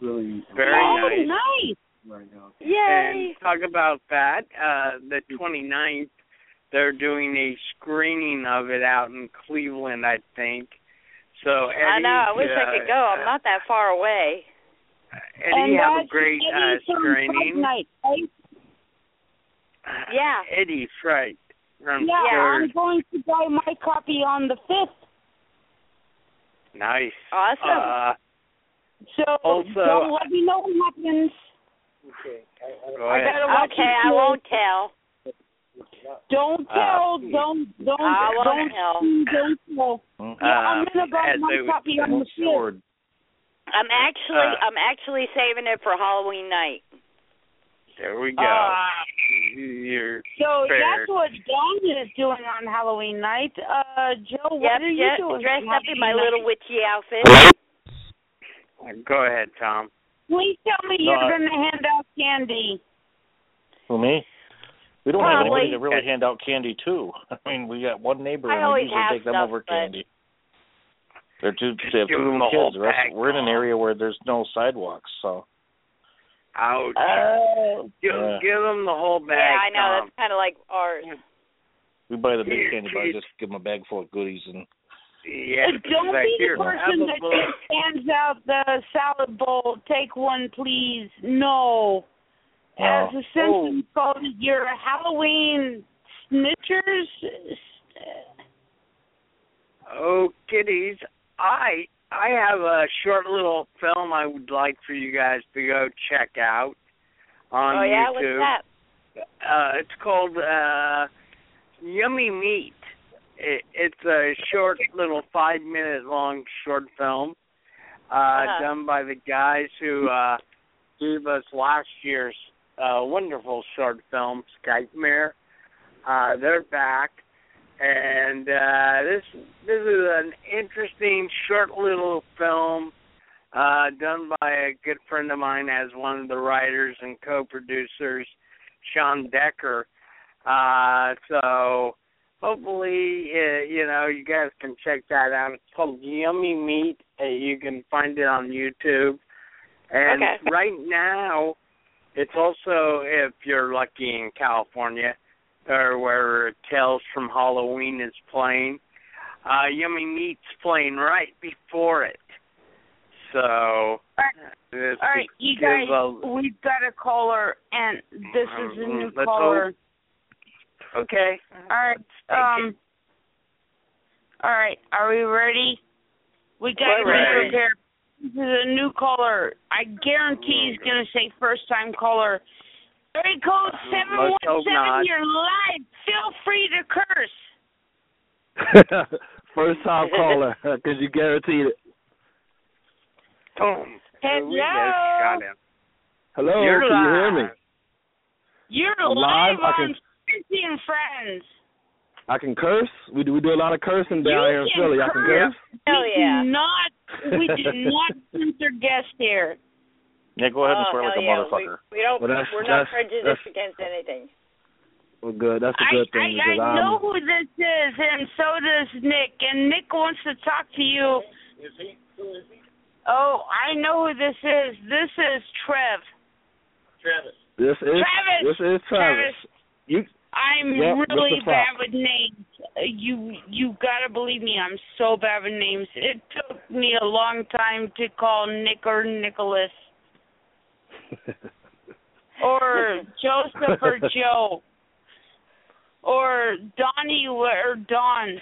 really very oh, nice. nice. right now. Yay! And talk about that. Uh, the 29th, they're doing a screening of it out in Cleveland, I think. So Eddie, I know. I wish uh, I could go. I'm not that far away. Eddie, and have a great uh, Eddie from screening. Fortnite, right? Yeah. Eddie's right. From Yeah, third. I'm going to buy my copy on the fifth. Nice. Awesome. Uh, So Also- don't let me know what happens. Okay. I ahead. gotta watch Okay, I won't tell. Don't Uh, tell. don't don't I won't don't tell. don't tell. Yeah, I'm gonna buy my a- copy on the fifth. Sword. I'm actually Uh, I'm actually saving it for Halloween night. There we go. You're So fair. that's what Dawn is doing on Halloween night. Uh, Joe, what yep, are you yep. doing? Dressed up in my Halloween little witchy outfit. Go ahead, Tom. Please tell me No, you're I- gonna hand out candy. Who me? We don't have Probably. anybody to really hand out candy to. [LAUGHS] I mean, we got one neighbor, I and we usually have take them stuff, over candy. They're two. They have give two them little whole kids. The rest, bag. we're in an area where there's no sidewalks, so Ouch. Oh. give, yeah. give them the whole bag. yeah, I know. Tom. That's kind of like ours. we buy the big candy bar. Just give them a bag full of goodies, and Yeah, Don't be the hear person that hands out the salad bowl. Take one, please. No. As the Simpsons called it, your Halloween snitchers. Oh, kiddies, I I have a short little film I would like for you guys to go check out on oh yeah, YouTube. what's that? Uh, it's called uh, Yummy Meat. It, it's a short little five minute long short film uh, Uh-huh. done by the guys who uh, gave us last year's uh, wonderful short film, Skypemare. Uh, they're back, and uh, this this is an interesting short little film uh, done by a good friend of mine as one of the writers and co-producers, Sean Decker. Uh, so hopefully, uh, you know, you guys can check that out. It's called Yummy Meat. Uh, you can find it on YouTube. And Okay. right now, it's also if you're lucky in California or where Tales from Halloween is playing. Uh, Yummy Meat's playing right before it. So this All right, you guys, a- we've got a caller, and this is a new Let's caller. okay. All right. Um. All right. Are we ready? We got to We're be ready. prepared. This is a new caller. I guarantee he's going to say first time caller. Area code seven Let's one hope not. seven. You're live. Feel free to curse. [LAUGHS] First time caller, [LAUGHS] because you guaranteed it. Boom. Hello. We just got him. Hello, You're can you hear me? live. You're I'm live, live. I on can- Sissy and Friends. I can curse. We do we do a lot of cursing down You here in can Philly. I can curse. curse. Hell we do not. We [LAUGHS] do not censor guests here. Yeah, go ahead and oh, swear like a yeah. motherfucker. We, we don't. Well, that's- we're not prejudiced that's- against anything. Well, good. That's a good I, thing I because I'm. know who this is, and so does Nick. And Nick wants to talk to you. Is he? Who is he? Oh, I know who this is. This is Trev. Travis. This is Travis! this is Travis. You I'm Yep, really bad with names. Uh, You you gotta believe me. I'm so bad with names. It took me a long time to call Nick or Nicholas [LAUGHS] or Joseph or Joe or Donnie or Don.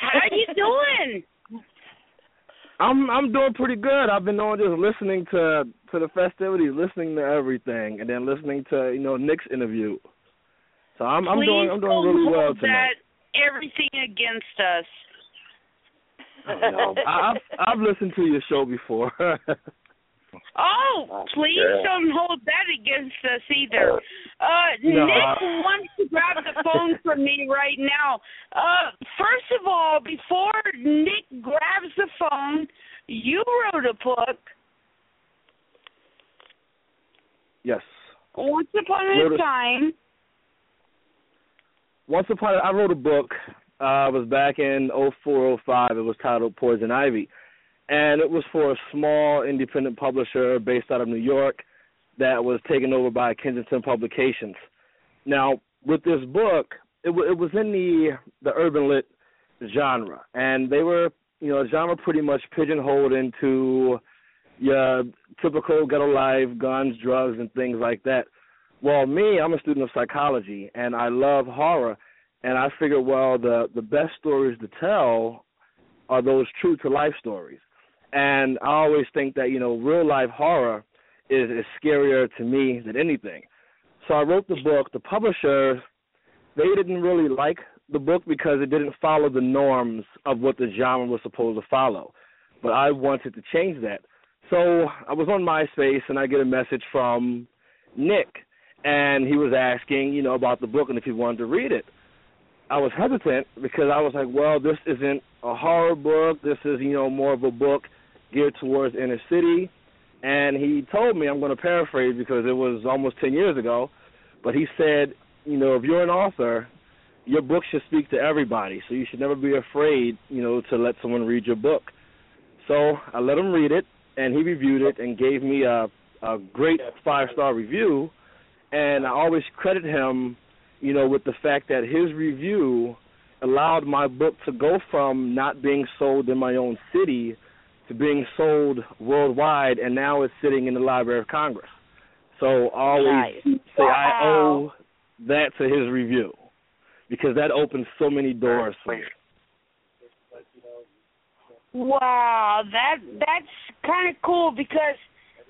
How you [LAUGHS] doing? I'm I'm doing pretty good. I've been on just listening to to the festivities, listening to everything, and then listening to you know Nick's interview. So I'm I'm Please doing I'm doing don't really well hold tonight. that everything against us. No, [LAUGHS] I, I've I've listened to your show before. [LAUGHS] Oh, please Yeah. don't hold that against us either. Uh, No, Nick I- wants to grab the phone [LAUGHS] from me right now. Uh, first of all, before Nick grabs the phone, you wrote a book. yes. Once upon Wrote a a- time. Once upon a, I wrote a book. Uh, it was back in oh four oh five. It was titled Poison Ivy, and it was for a small independent publisher based out of New York that was taken over by Kensington Publications. Now, with this book, it, w- it was in the the urban lit genre, and they were, you know, a genre pretty much pigeonholed into your typical ghetto life, guns, drugs, and things like that. Well, me, I'm a student of psychology, and I love horror, and I figured, well, the the best stories to tell are those true to life stories, and I always think that you know real life horror is is scarier to me than anything. So I wrote the book. The publisher, they didn't really like the book because it didn't follow the norms of what the genre was supposed to follow, but I wanted to change that. So I was on MySpace and I get a message from Nick, and he was asking, you know, about the book and if he wanted to read it. I was hesitant because I was like, well, this isn't a horror book. This is, you know, more of a book geared towards inner city. And he told me, I'm going to paraphrase because it was almost 10 years ago, but he said, you know, if you're an author, your book should speak to everybody. So you should never be afraid, you know, to let someone read your book. So I let him read it, and he reviewed it and gave me a a great five star review. And I always credit him, you know, with the fact that his review allowed my book to go from not being sold in my own city to being sold worldwide, and now it's sitting in the Library of Congress. So I always Nice. say I owe that to his review because that opened so many doors for me. Wow, that that's kind of cool because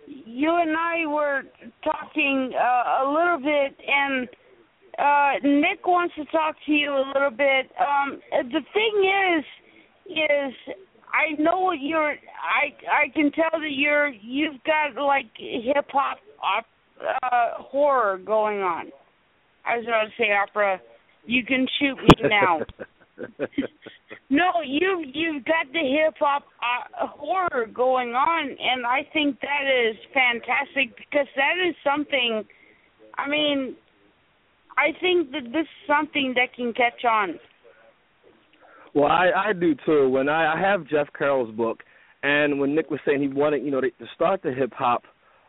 you and I were talking uh, a little bit, and uh, Nick wants to talk to you a little bit. Um, the thing is, is I know what you're. I I can tell that you're you've got like hip hop uh, horror going on. I was about to say opera. You can shoot me [LAUGHS] now. [LAUGHS] No, you you've got the hip hop uh, horror going on, and I think that is fantastic because that is something. I mean, I think that this is something that can catch on. Well, I I do too. When I, I have Jeff Carroll's book, and when Nick was saying he wanted, you know, to, to start the hip hop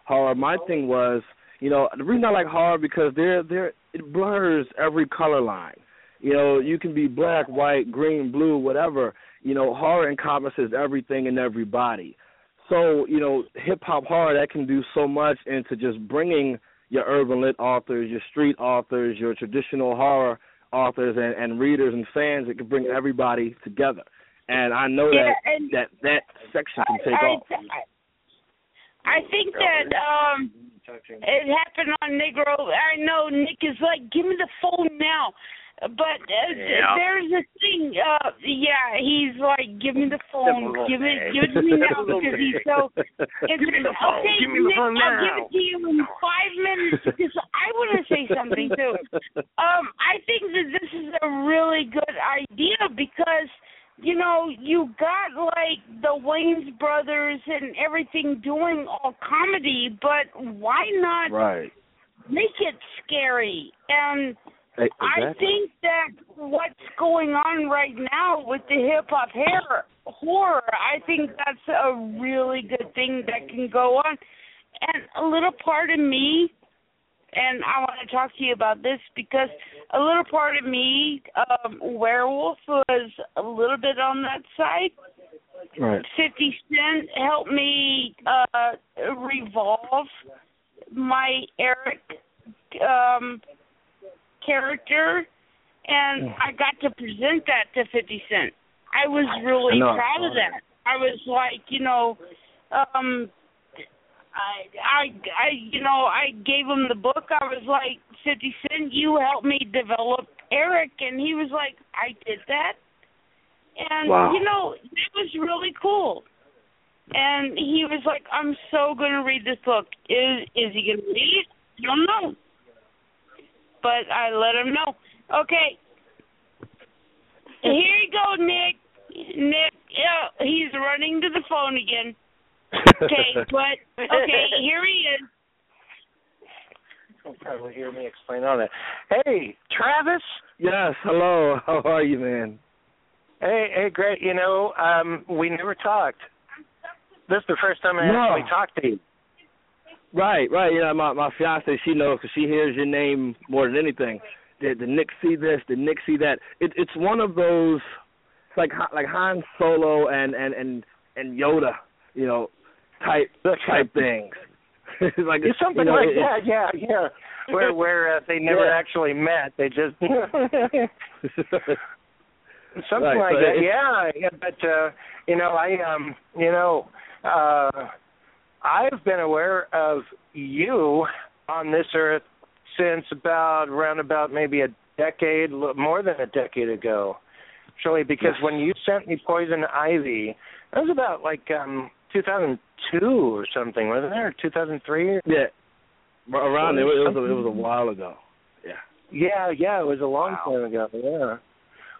horror, my thing was, you know, the reason I like horror because there there it blurs every color line. You know, you can be black, white, green, blue, whatever. You know, horror encompasses everything and everybody. So, you know, hip hop horror that can do so much into just bringing your urban lit authors, your street authors, your traditional horror authors and, and readers and fans. It can bring everybody together. And I know Yeah, that and that that section can take I, off. I think that um it happened on Negro. I know Nick is like, give me the phone now. But uh, Yeah. there's a thing. Uh, yeah, he's like, give me the phone, Simple give it, give it to me now [LAUGHS] because he's so. It's, Give me the phone, Okay, give me the Nick, phone I'll give it to you in five minutes because I want to say something too. [LAUGHS] Um, I think that this is a really good idea because you know you got like the Wayans brothers and everything doing all comedy, but why not Right. make it scary? And E- I Exactly. think that what's going on right now with the hip hop horror, I think that's a really good thing that can go on. And a little part of me, and I want to talk to you about this because a little part of me, um, werewolf was a little bit on that side. Right. Fifty Cent helped me uh revolve my Eric um character and I got to present that to Fifty Cent. I was really I proud of that. I was like, you know, um I I I you know, I gave him the book. I was like, Fifty Cent, you helped me develop Eric and he was like, I did that. And Wow. you know, it was really cool. And he was like, I'm so gonna read this book. Is is he gonna read it? I don't know. But I let him know. Okay. Here you go, Nick. Nick, yeah, he's running to the phone again. Okay, [LAUGHS] but okay, here he is. You'll probably hear me explain all that. Hey, Travis. Yes. Hello. [LAUGHS] How are you, man? Hey, hey, great. You know, um, we never talked. This is the first time I No. actually talked to you. Right, right. You know, my my fiance, she knows because she hears your name more than anything. Did the Nick see this? the Nick see that? It, it's one of those, it's like Han- like Han Solo and and and and Yoda, you know, type type things. It's [LAUGHS] like It's something you know, like it- that, yeah, yeah. Where [LAUGHS] where uh, they never Yeah. actually met, they just [LAUGHS] something Right, like that. Yeah, yeah. But uh, you know, I um, you know, uh, I've been aware of you on this earth since about around about maybe a decade, more than a decade ago. Actually, because Yes. when you sent me Poison Ivy, that was about like um 2002 or something, wasn't it? Or 2003? yeah, around it was, it was a, it was a while ago. Yeah. Yeah, yeah, it was a long time ago. Yeah.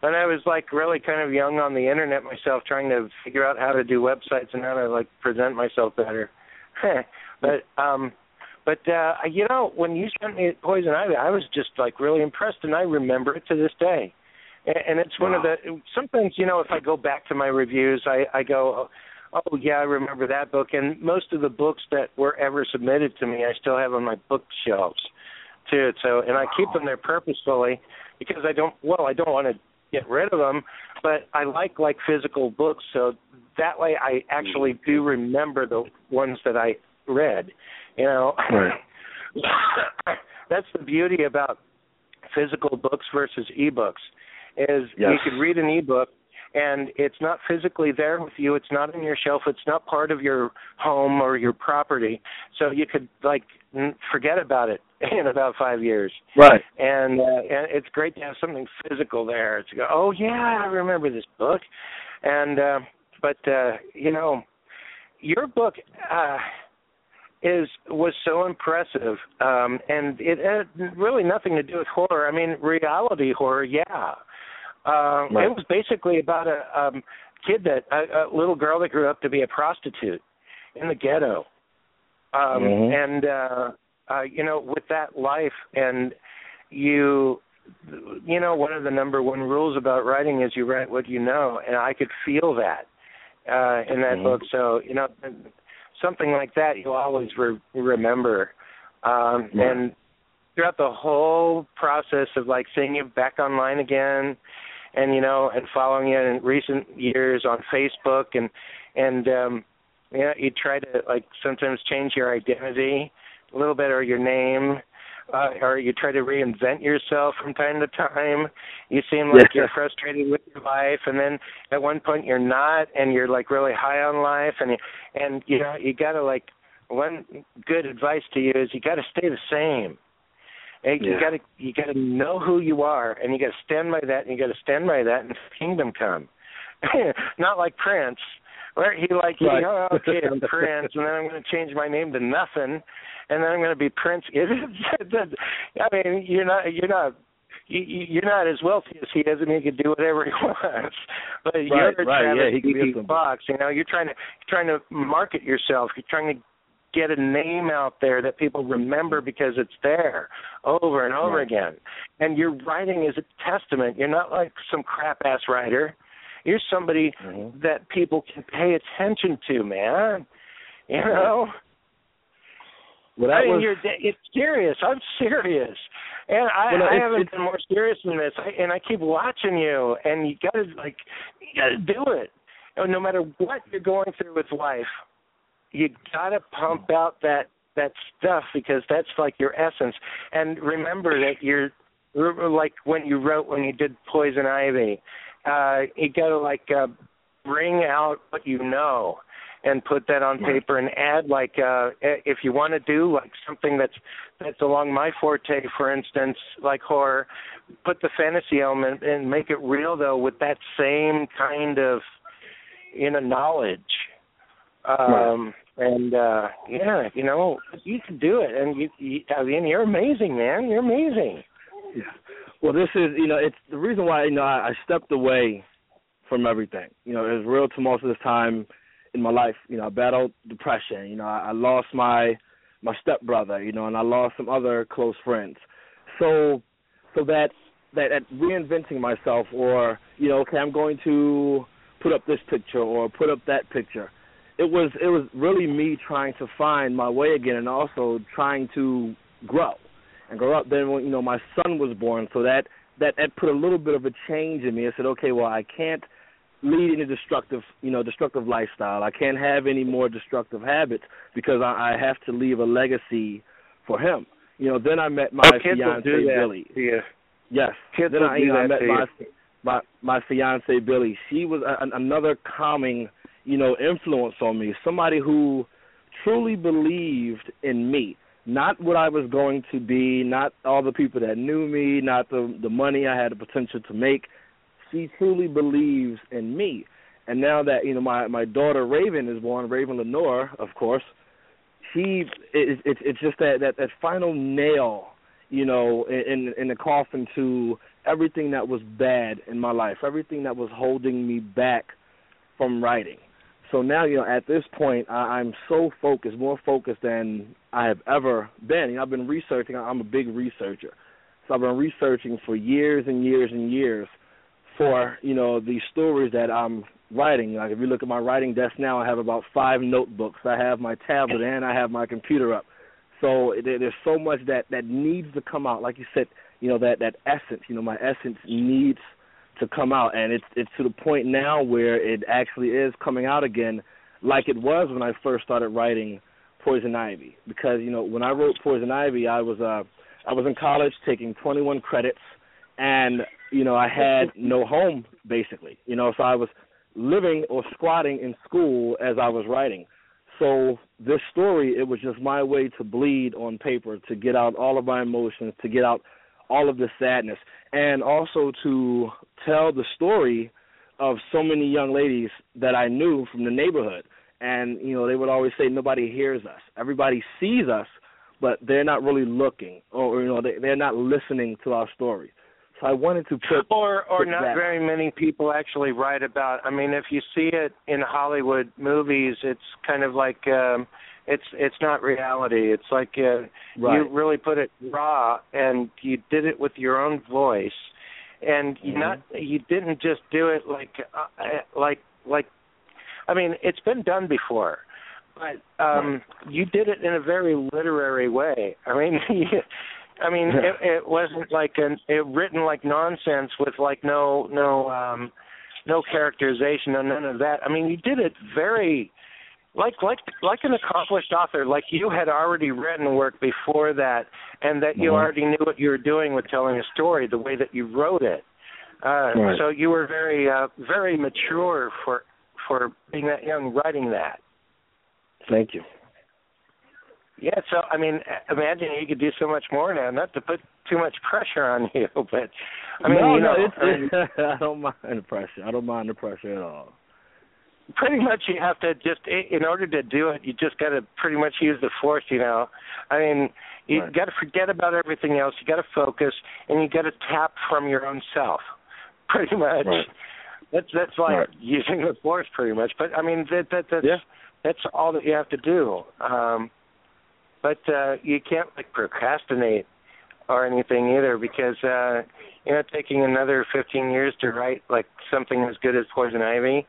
And I was like really kind of young on the internet myself, trying to figure out how to do websites and how to like present myself better. [LAUGHS] but um but uh you know, when you sent me Poison Ivy, I was just like really impressed and I remember it to this day. And, and it's one of the sometimes, you know, if I go back to my reviews, I I go Oh yeah, I remember that book. And most of the books that were ever submitted to me, I still have on my bookshelves too. So, and I keep them there purposefully because I don't. Well, I don't want to get rid of them, but I like like physical books, so that way I actually do remember the ones that I read. You know, Right. [LAUGHS] that's the beauty about physical books versus ebooks is Yes. you could read an ebook and it's not physically there with you it's not on your shelf it's not part of your home or your property so you could like forget about it [LAUGHS] in about 5 years Right. and uh, and it's great to have something physical there to go oh yeah I remember this book and uh but uh you know your book uh is was so impressive um and it had really nothing to do with horror i mean reality horror yeah uh Right. it was basically about a um kid that a, a little girl that grew up to be a prostitute in the ghetto um Mhm. and uh uh you know with that life and you you know one of the number one rules about writing is you write what you know and i could feel that uh in that Mhm. book so you know something like that you'll always re- remember um Right. and throughout the whole process of like seeing you back online again and you know and following you in recent years on facebook and and um you know you try to like sometimes change your identity a little bit or your name uh, or you try to reinvent yourself from time to time. You seem like Yeah. you're frustrated with your life, and then at one point you're not, and you're like really high on life, and you, and you know you got to like one good advice to you is you got to stay the same. And You got to you got to know who you are, and you got to stand by that, and you got to stand by that, and kingdom come. [LAUGHS] not like Prince, where he like, Right. oh, okay, I'm [LAUGHS] Prince, and then I'm going to change my name to nothing, and then I'm going to be Prince. [LAUGHS] I mean, you're not, you're not. You, you- you're not as wealthy as he is, and he can do whatever he [LAUGHS] wants. But you're Right, right, Travis yeah, he can be B.B. something. Fox. You know, you're trying to you're trying to market yourself. You're trying to get a name out there that people remember because it's there over and over Right. again. And your writing is a testament. You're not like some crap ass writer. You're somebody Mhm. that people can pay attention to, man. You know. Well, I that mean, was you're it's serious. I'm serious, and I, no, I haven't been more serious than this. I, and I keep watching you, and you gotta like, you gotta do it. And no matter what you're going through with life, you gotta pump out that that stuff because that's like your essence. And remember that you're like when you wrote when you did Poison Ivy, uh, you gotta like uh, bring out what you know and put that on paper and add like uh if you want to do like something that's that's along my forte for instance like horror put the fantasy element and make it real though with that same kind of you know knowledge. Um and uh yeah you know you can do it and you, you i mean you're amazing man. You're amazing. Yeah. Well, this is you know it's the reason why you know I, I stepped away from everything. You know, it was real tumultuous time in my life. You know, I battled depression. You know, I, I lost my my stepbrother. You know, and I lost some other close friends. So, so that that that reinventing myself, or you know, okay, I'm going to put up this picture or put up that picture. It was it was really me trying to find my way again, and also trying to grow and grow up. Then when you know my son was born, so that that that put a little bit of a change in me. I said, okay, well I can't lead any destructive you know destructive lifestyle. I can't have any more destructive habits because I, I have to leave a legacy for him. You know, then I met my oh, fiance Billy. you. Yes. Kids then I, you know, I met my my my fiance Billy. She was a, another calming, you know, influence on me. Somebody who truly believed in me, not what I was going to be, not all the people that knew me, not the the money I had the potential to make. She truly believes in me. And now that you know my my daughter Raven is born, Raven Lenore, of course, she it, it, it's just that that that final nail you know, in in the coffin to everything that was bad in my life, everything that was holding me back from writing. So now, you know, at this point, I, I'm so focused, more focused than I have ever been. You know, I've been researching. I'm a big researcher, so I've been researching for years and years and years for you know these stories that I'm writing. Like if you look at my writing desk now, I have about five notebooks. I have my tablet and I have my computer up. So there's so much that that needs to come out. Like you said, you know that that essence. You know, my essence needs to come out, and it's it's to the point now where it actually is coming out again, like it was when I first started writing Poison Ivy. Because you know when I wrote Poison Ivy, I was uh I was in college taking 21 credits, and you know I had no home basically. You know, so I was living or squatting in school as I was writing. So this story, it was just my way to bleed on paper, to get out all of my emotions, to get out all of the sadness, and also to tell the story of so many young ladies that I knew from the neighborhood. And you know, they would always say nobody hears us. Everybody sees us, but they're not really looking, or you know, they, they're not listening to our story. So I wanted to put or or put not that. very many people actually write about. I mean, if you see it in Hollywood movies, it's kind of like um it's it's not reality. It's like uh, Right. you really put it raw, and you did it with your own voice, and you Mhm. not you didn't just do it like uh, uh, like like. I mean, it's been done before, but um you did it in a very literary way. I mean, [LAUGHS] you, I mean, it, it wasn't like an it written like nonsense with like no no um no characterization and none of that. I mean, you did it very like like like an accomplished author, like you had already written work before that, and that you Mhm. already knew what you were doing with telling a story, the way that you wrote it. Uh, Right. So you were very uh, very mature for for being that young, writing that. Thank you. Yeah, so I mean, imagine you could do so much more now. Not to put too much pressure on [LAUGHS] you, but I mean, no, you know, no, it's, I mean, [LAUGHS] I don't mind the pressure. I don't mind the pressure at all. Pretty much you have to just in order to do it, you just got to pretty much use the force. You know, I mean, you Right. got to forget about everything else. You got to focus, and you got to tap from your own self. [LAUGHS] Pretty much. Right. That's that's like Right. using the force, pretty much. But I mean, that that that's Yeah. that's all that you have to do. Um, but uh, you can't like procrastinate or anything either because uh, you know taking another 15 years to write like something as good as Poison Ivy,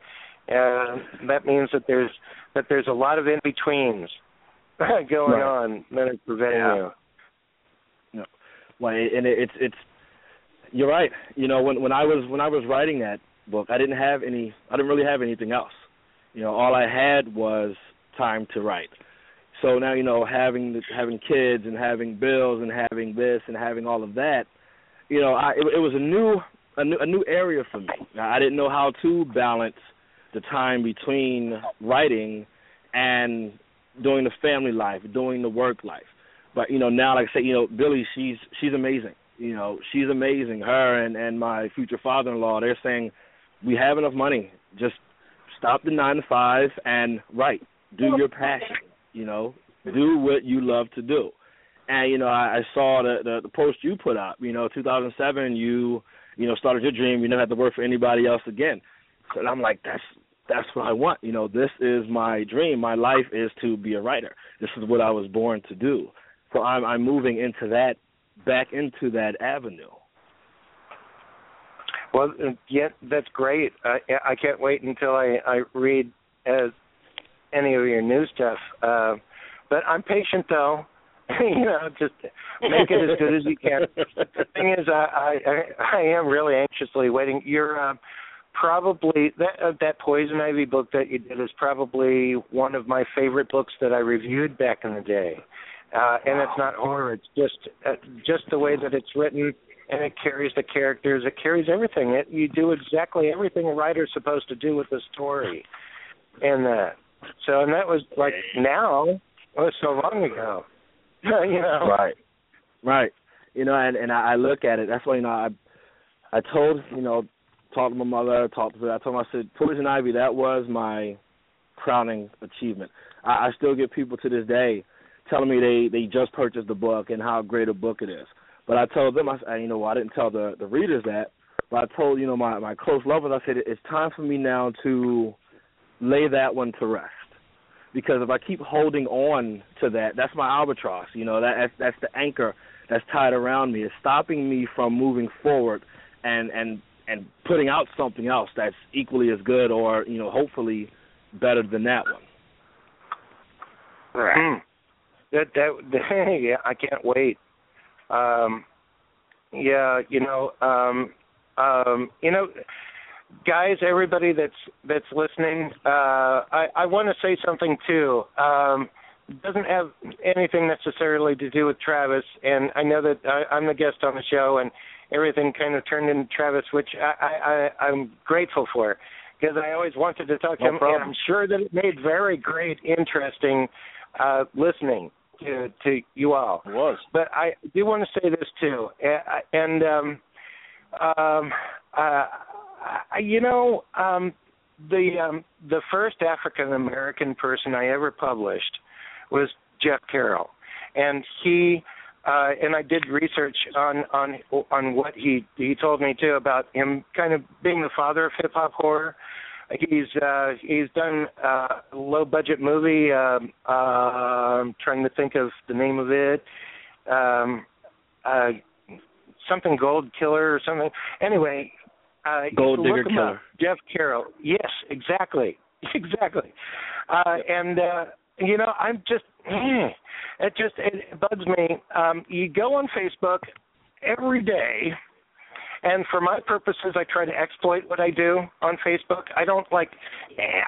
uh, that means that there's that there's a lot of in betweens [LAUGHS] going Right. on that are preventing Yeah. you. Well, and it, it's it's you're right. You know, when when I was when I was writing that book, I didn't have any. I didn't really have anything else. You know, all I had was time to write. So now you know, having the, having kids and having bills and having this and having all of that, you know, I it, it was a new a new a new area for me. I didn't know how to balance the time between writing and doing the family life, doing the work life. But you know, now like I say, you know, Billy, she's she's amazing. You know, she's amazing. Her and and my future father-in-law, they're saying we have enough money. Just stop the nine to five and write. Do your passion. You know, do what you love to do. And you know, I, I saw the, the the post you put up. You know, 2007, you you know started your dream. You never had to work for anybody else again. So I'm like, that's that's what I want. You know, this is my dream. My life is to be a writer. This is what I was born to do. So I'm I'm moving into that back into that avenue. Well, uh, yeah, that's great. I I can't wait until I I read as any of your new stuff. Uh, but I'm patient though. [LAUGHS] you know, just make it as good as you can. [LAUGHS] The thing is, I I, I am really anxiously waiting. You're uh, probably that uh, that Poison Ivy book that you did is probably one of my favorite books that I reviewed back in the day. Uh, and it's not horror; it's just uh, just the way that it's written, and it carries the characters. It carries everything. It you do exactly everything a writer's supposed to do with the story, and that. So, and that was like now. It was so long ago. [LAUGHS] you know. Right. Right. You know, and and I, I look at it. That's why you know I I told you know talked to my mother, talked to her. I told her I said Poison Ivy. That was my crowning achievement. I, I still get people to this day telling me they they just purchased the book and how great a book it is. But I told them I you know I didn't tell the the readers that, but I told you know my my close lovers I said it's time for me now to lay that one to rest because if I keep holding on to that, that's my albatross. You know, that that's, that's the anchor that's tied around me. It's stopping me from moving forward and and and putting out something else that's equally as good or you know hopefully better than that one. Right. Hmm. That that [LAUGHS] yeah, I can't wait. Um yeah, you know, um um, you know, guys, everybody that's that's listening, uh, I, I want to say something too. Um, doesn't have anything necessarily to do with Travis, and I know that I, I'm the guest on the show, and everything kind of turned into Travis, which I, I, I I'm grateful for because I always wanted to talk to No him, problem. and I'm sure that it made very great, interesting uh, listening to to you all. It was. But I do want to say this too, and um, um, uh, I- you know, um, the um, the first African American person I ever published was Jeff Carroll, and he uh, and I did research on on on what he he told me too about him kind of being the father of hip hop horror. He's uh, he's done a low budget movie. Um, uh, I'm trying to think of the name of it. Um, uh, something Gold Killer or something. Anyway, uh, Gold Digger Killer. up. Jeff Carroll. Yes, exactly, [LAUGHS] exactly. Uh, and uh, you know, I'm just it just it bugs me. Um, you go on Facebook every day, and for my purposes, I try to exploit what I do on Facebook. I don't like,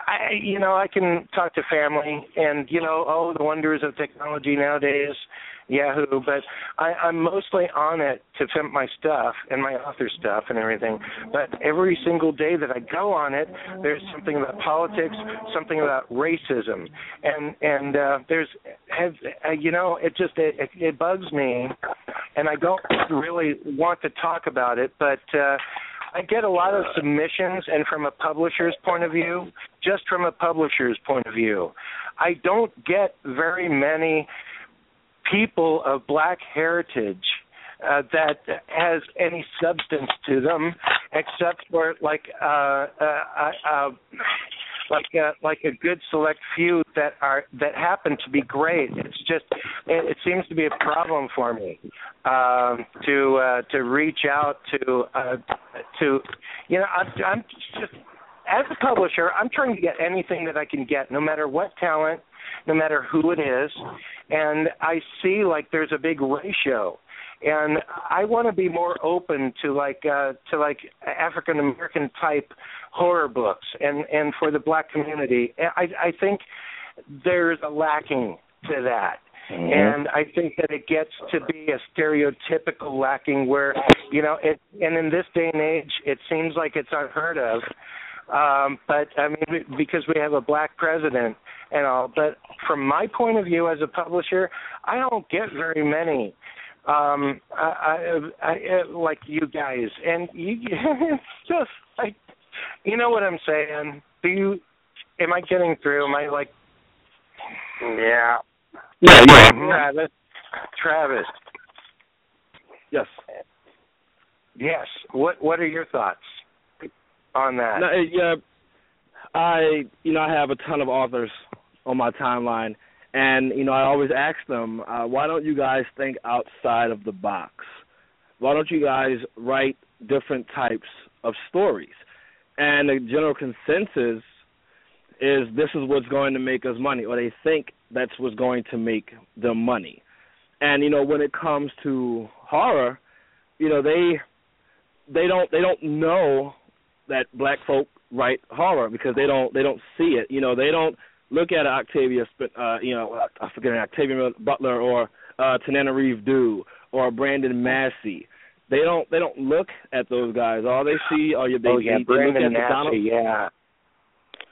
I you know, I can talk to family and you know, oh, the wonders of technology nowadays. Yahoo, but I, I'm mostly on it to pimp my stuff and my author stuff and everything. But every single day that I go on it, there's something about politics, something about racism, and and uh, there's have uh, you know it just it, it, it bugs me, and I don't really want to talk about it, but. uh I get a lot of submissions, and from a publisher's point of view, just from a publisher's point of view, I don't get very many people of black heritage uh, that has any substance to them, except for like uh, uh, uh, uh, like uh, like a good select few that are that happen to be great. It's just it, it seems to be a problem for me um, to uh, to reach out to uh, to you know I'm, I'm just as a publisher I'm trying to get anything that I can get, no matter what talent, no matter who it is, and I see like there's a big ratio and I want to be more open to like uh to like African American type horror books and and for the black community. I I think there's a lacking to that. And I think that it gets to be a stereotypical lacking where, you know, it and in this day and age it seems like it's unheard of. Um, but I mean, because we have a black president and all. But from my point of view as a publisher, I don't get very many um I, I, I like you guys and you [LAUGHS] it's just like you know what I'm saying do you am I getting through am I like Yeah. Yeah, yeah. Travis Travis Yes. yes what what are your thoughts on that No, yeah, I you know I have a ton of authors on my timeline, and you know I always ask them, uh, why don't you guys think outside of the box? Why don't you guys write different types of stories? And the general consensus is this is what's going to make us money, or they think that's what's going to make them money. And you know when it comes to horror, you know they they don't they don't know that black folk write horror because they don't they don't see it. You know, they don't look at Octavia, uh, you know, I forget Octavia Butler or uh, Tananarive Due or Brandon Massey. They don't they don't look at those guys. All they see are your they, oh yeah they, they look Brandon at the Donald. Massey yeah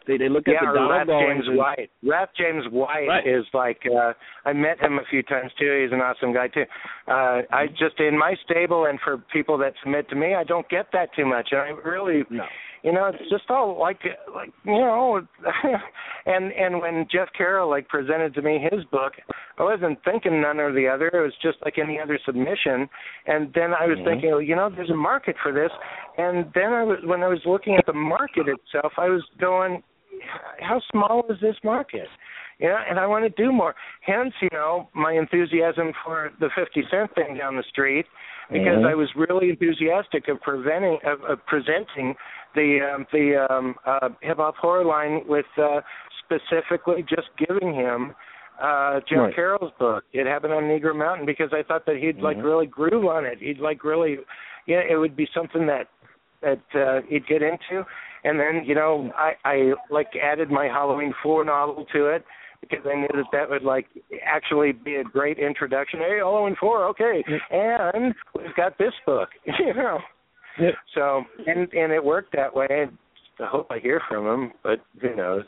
They they look yeah, at the or Donald Wrath James and- White. Wrath James White Right. is like uh I met him a few times too. He's an awesome guy too. Uh I just in my stable and for people that submit to me, I don't get that too much. And I really No. you know, it's just all like like you know [LAUGHS] and and when Jeff Carroll like presented to me his book, I wasn't thinking none or the other. It was just like any other submission. And then I was Mhm. thinking, well, you know, there's a market for this. And then I was when I was looking at the market itself, I was going, how small is this market? You know, and I want to do more. Hence, you know, my enthusiasm for the 50 cent thing down the street because Mhm. I was really enthusiastic of preventing of, of presenting the um, the um, uh, hip hop horror line with uh, specifically just giving him uh Jeff Right. Carroll's book. It happened on Negro Mountain because I thought that he'd like Mhm. really groove on it. He'd like really yeah, it would be something that that uh, you'd get into, and then you know I I like added my Halloween four novel to it because I knew that that would like actually be a great introduction. Hey, Halloween four, okay, and we've got this book, [LAUGHS] you know. Yep. So and and it worked that way. I hope I hear from him, but who knows?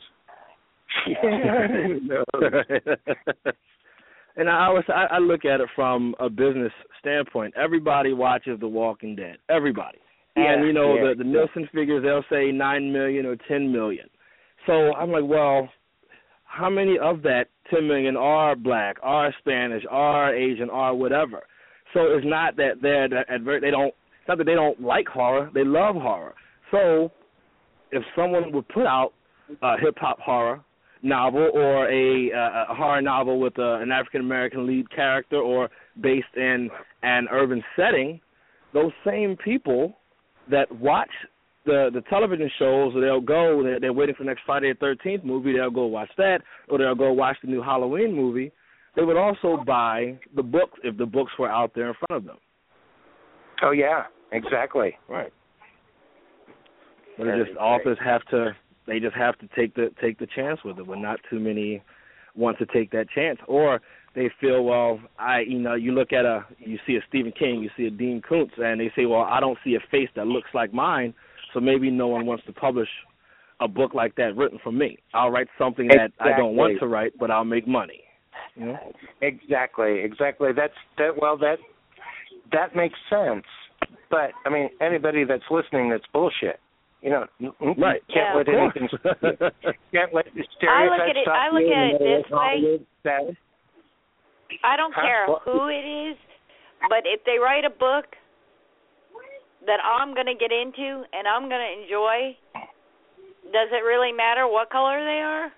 who knows? [LAUGHS] and I always I, I look at it from a business standpoint. Everybody watches The Walking Dead. Everybody. And Yeah, you know yeah, the the Nielsen figures they'll say nine million or ten million. So I'm like, well, how many of that ten million are black, are Spanish, are Asian, are whatever? So it's not that they're they don't it's not that they don't like horror, they love horror. So if someone would put out a hip hop horror novel or a, uh, a horror novel with a, an African American lead character or based in an urban setting, those same people that watch the the television shows, or they'll go. They're, they're waiting for the next Friday the Thirteenth movie. They'll go watch that, or they'll go watch the new Halloween movie. They would also buy the books if the books were out there in front of them. Oh yeah, exactly. Right. But it just authors have to they just have to take the take the chance with it. But not too many want to take that chance, or they feel well. I you know you look at a you see a Stephen King, you see a Dean Koontz, and they say, well, I don't see a face that looks like mine, so maybe no one wants to publish a book like that written for me. I'll write something that I don't want to write, but I'll make money. You know? Exactly, exactly. That's that. Well, that that makes sense. But I mean, anybody that's listening, that's bullshit. You know, you- you Right. Can't Yeah. let Of anything. can't let the I look stereotypes at it- stop I look at it this way. Hollywood says. I don't care who it is, but if they write a book that I'm going to get into and I'm going to enjoy, does it really matter what color they are?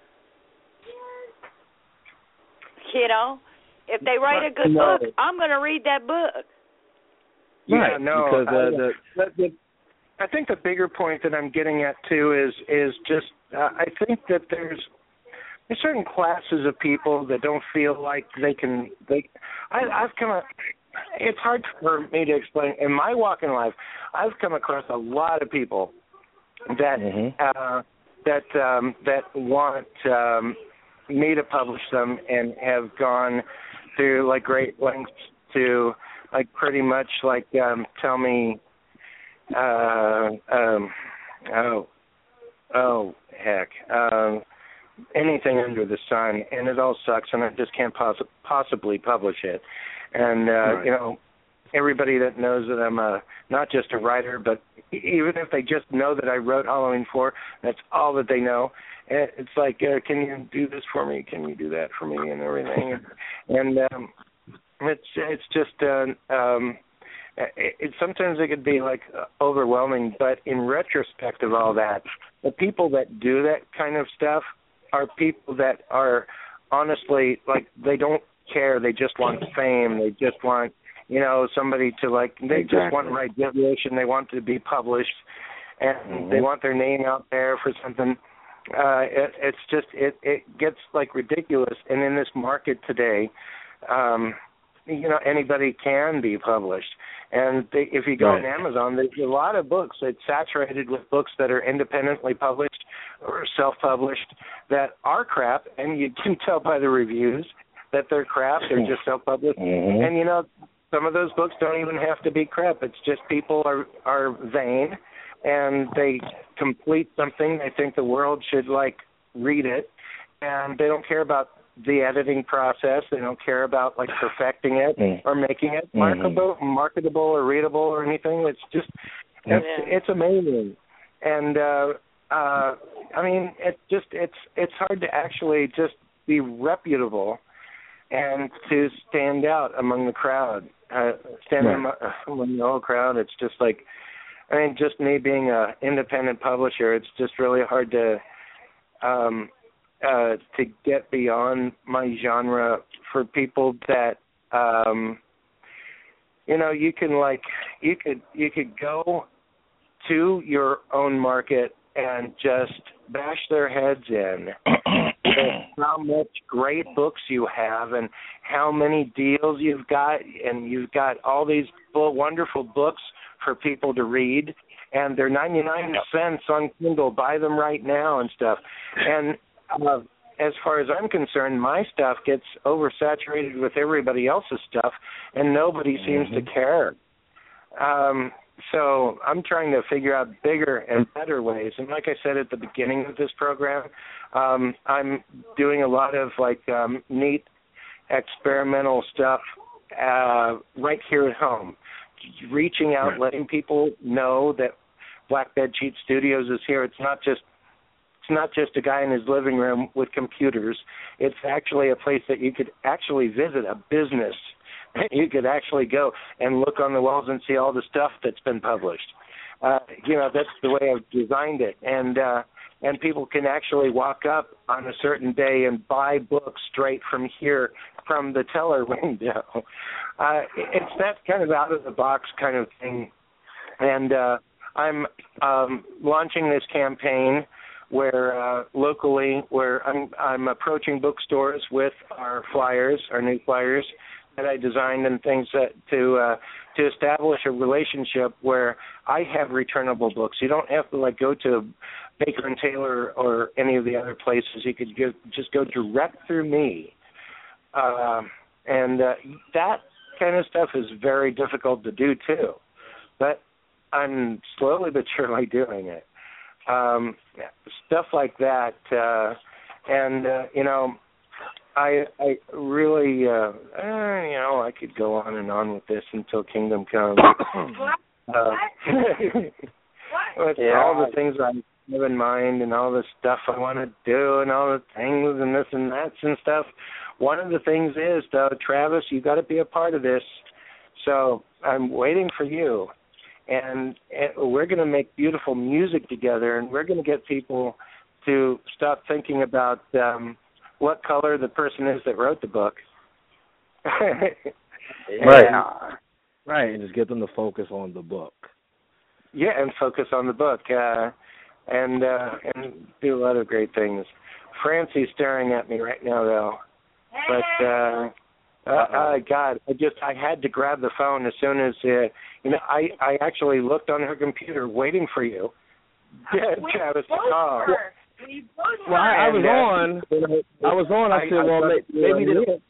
You know, if they write a good No. book, I'm going to read that book. Yeah, Right, no. because, uh, I, the- the, I think the bigger point that I'm getting at too is is just uh, I think that there's there's certain classes of people that don't feel like they can they I I've come up it's hard for me to explain in my walk in life I've come across a lot of people that Mhm. uh that um that want um me to publish them and have gone through like great lengths to like pretty much like um tell me uh um oh oh heck um anything under the sun and it all sucks and I just can't poss- possibly publish it. And uh Right. you know everybody that knows that I'm a not just a writer but even if they just know that I wrote Halloween 4 that's all that they know. And it's like uh, can you do this for me? Can you do that for me? And everything. And, [LAUGHS] and um it's it's just uh, um it, it sometimes it could be like uh, overwhelming but in retrospect of all that the people that do that kind of stuff are people that are honestly like they don't care. They just want fame. They just want you know somebody to like they just want recognition they want to be published and they want their name out there for something. Uh it, it's just it it gets like ridiculous. And in this market today um you know anybody can be published and they, if you go Right. on amazon there's a lot of books it's saturated with books that are independently published or self-published that are crap and you can [LAUGHS] tell by the reviews that they're crap they're just [LAUGHS] self-published Mhm. and you know some of those books don't even have to be crap it's just people are are vain and they complete something they think the world should like read it and they don't care about the editing process they don't care about like [SIGHS] perfecting it Mm. or making it Mhm. marketable marketable or readable or anything it's just it's Yeah. it's amazing and uh uh i mean it's just it's it's hard to actually just be reputable and to stand out among the crowd uh stand Right. among, among the whole crowd it's just like i mean just me being a independent publisher it's just really hard to um uh to get beyond my genre for people that um you know you can like you could you could go to your own market and just bash their heads in [CLEARS THROAT] how much great books you have and how many deals you've got and you've got all these wonderful books for people to read and they're 99 cents on Kindle. Buy them right now and stuff. And uh, as far as I'm concerned, my stuff gets oversaturated with everybody else's stuff, and nobody seems to care. Um, so I'm trying to figure out bigger and better ways. And like I said at the beginning of this program, um, I'm doing a lot of like um, neat experimental stuff uh, right here at home, reaching out, Right. letting people know that Black Bed Sheet Studios is here. It's not just it's not just a guy in his living room with computers. It's actually a place that you could actually visit, a business. [LAUGHS] You could actually go and look on the walls and see all the stuff that's been published. Uh, you know, that's the way I've designed it, and uh, and people can actually walk up on a certain day and buy books straight from here from the teller [LAUGHS] window. Uh, it's that kind of out of the box kind of thing, and uh, I'm um, launching this campaign where uh, locally, where I'm I'm approaching bookstores with our flyers, our new flyers that I designed and things that to uh, to establish a relationship where I have returnable books. You don't have to like go to Baker and Taylor or any of the other places. You could go, just go direct through me, uh, and uh, that kind of stuff is very difficult to do too. But I'm slowly but surely doing it. Um, stuff like that, uh, and uh, you know, I I really uh, eh, you know I could go on and on with this until Kingdom Come. [COUGHS] [COUGHS] uh, [LAUGHS] with Yeah. all the things I have in mind and all the stuff I want to do and all the things and this and that and stuff. One of the things is though, Travis, you got to be a part of this. So I'm waiting for you, and, and we're going to make beautiful music together, and we're going to get people to stop thinking about um, what color the person is that wrote the book. [LAUGHS] Right. And, Right, and just get them to focus on the book. yeah, and focus on the book, uh, and uh, and do a lot of great things. Francy's staring at me right now, though. But uh, uh, uh, God, I just I had to grab the phone as soon as uh, you know I I actually looked on her computer waiting for you. Yeah, Travis to call. Well, I, I was And, uh, on. I was on. I, said, well, thought may- you were maybe they on don't.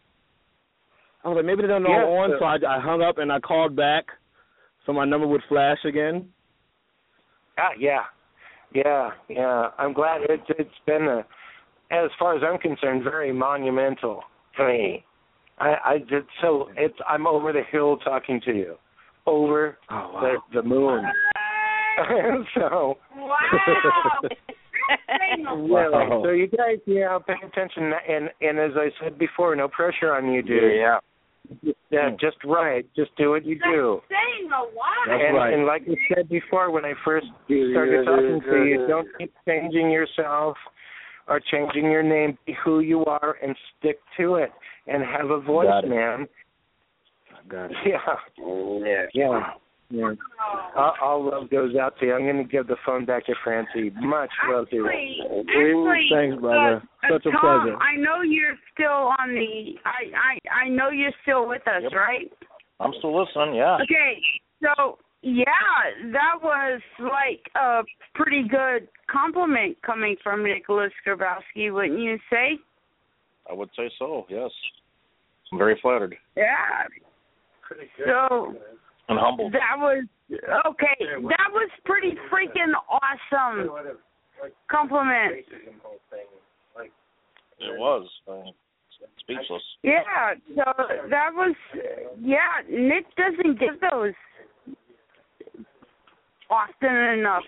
I was like, maybe they don't know Yeah, I'm on, so- so I, I hung up and I called back, so my number would flash again. Ah, yeah, yeah, yeah. I'm glad it's it's been a, as far as I'm concerned, very monumental to me. I I did so it's I'm over the hill talking to you, over Oh, wow. the the moon. [LAUGHS] so yeah, [LAUGHS] so you guys, yeah, pay attention, and and as I said before, no pressure on you, dude. Yeah. Yeah, just right. Just do what you do. saying a lot. And, right. and like I said before, when I first started talking to you, don't keep changing yourself or changing your name. Be who you are and stick to it. And have a voice, Got it. man. Got it. Yeah, Yeah. yeah, yeah. All, all love goes out to you. I'm going to give the phone back to Francy. Much love to you. Actually, actually, Thanks, brother. uh, Such a Tom, pleasure. I know you're still on the. I I I know you're still with us, Yep. right? I'm still listening. Yeah. Okay, so yeah, that was like a pretty good compliment coming from Nicholas Grabowsky, wouldn't you say? I would say so. Yes. I'm very flattered Yeah. So and humbled. that was okay. That was pretty freaking awesome compliment. It was. I'm speechless. Yeah, so that was yeah. Nick doesn't give those often enough.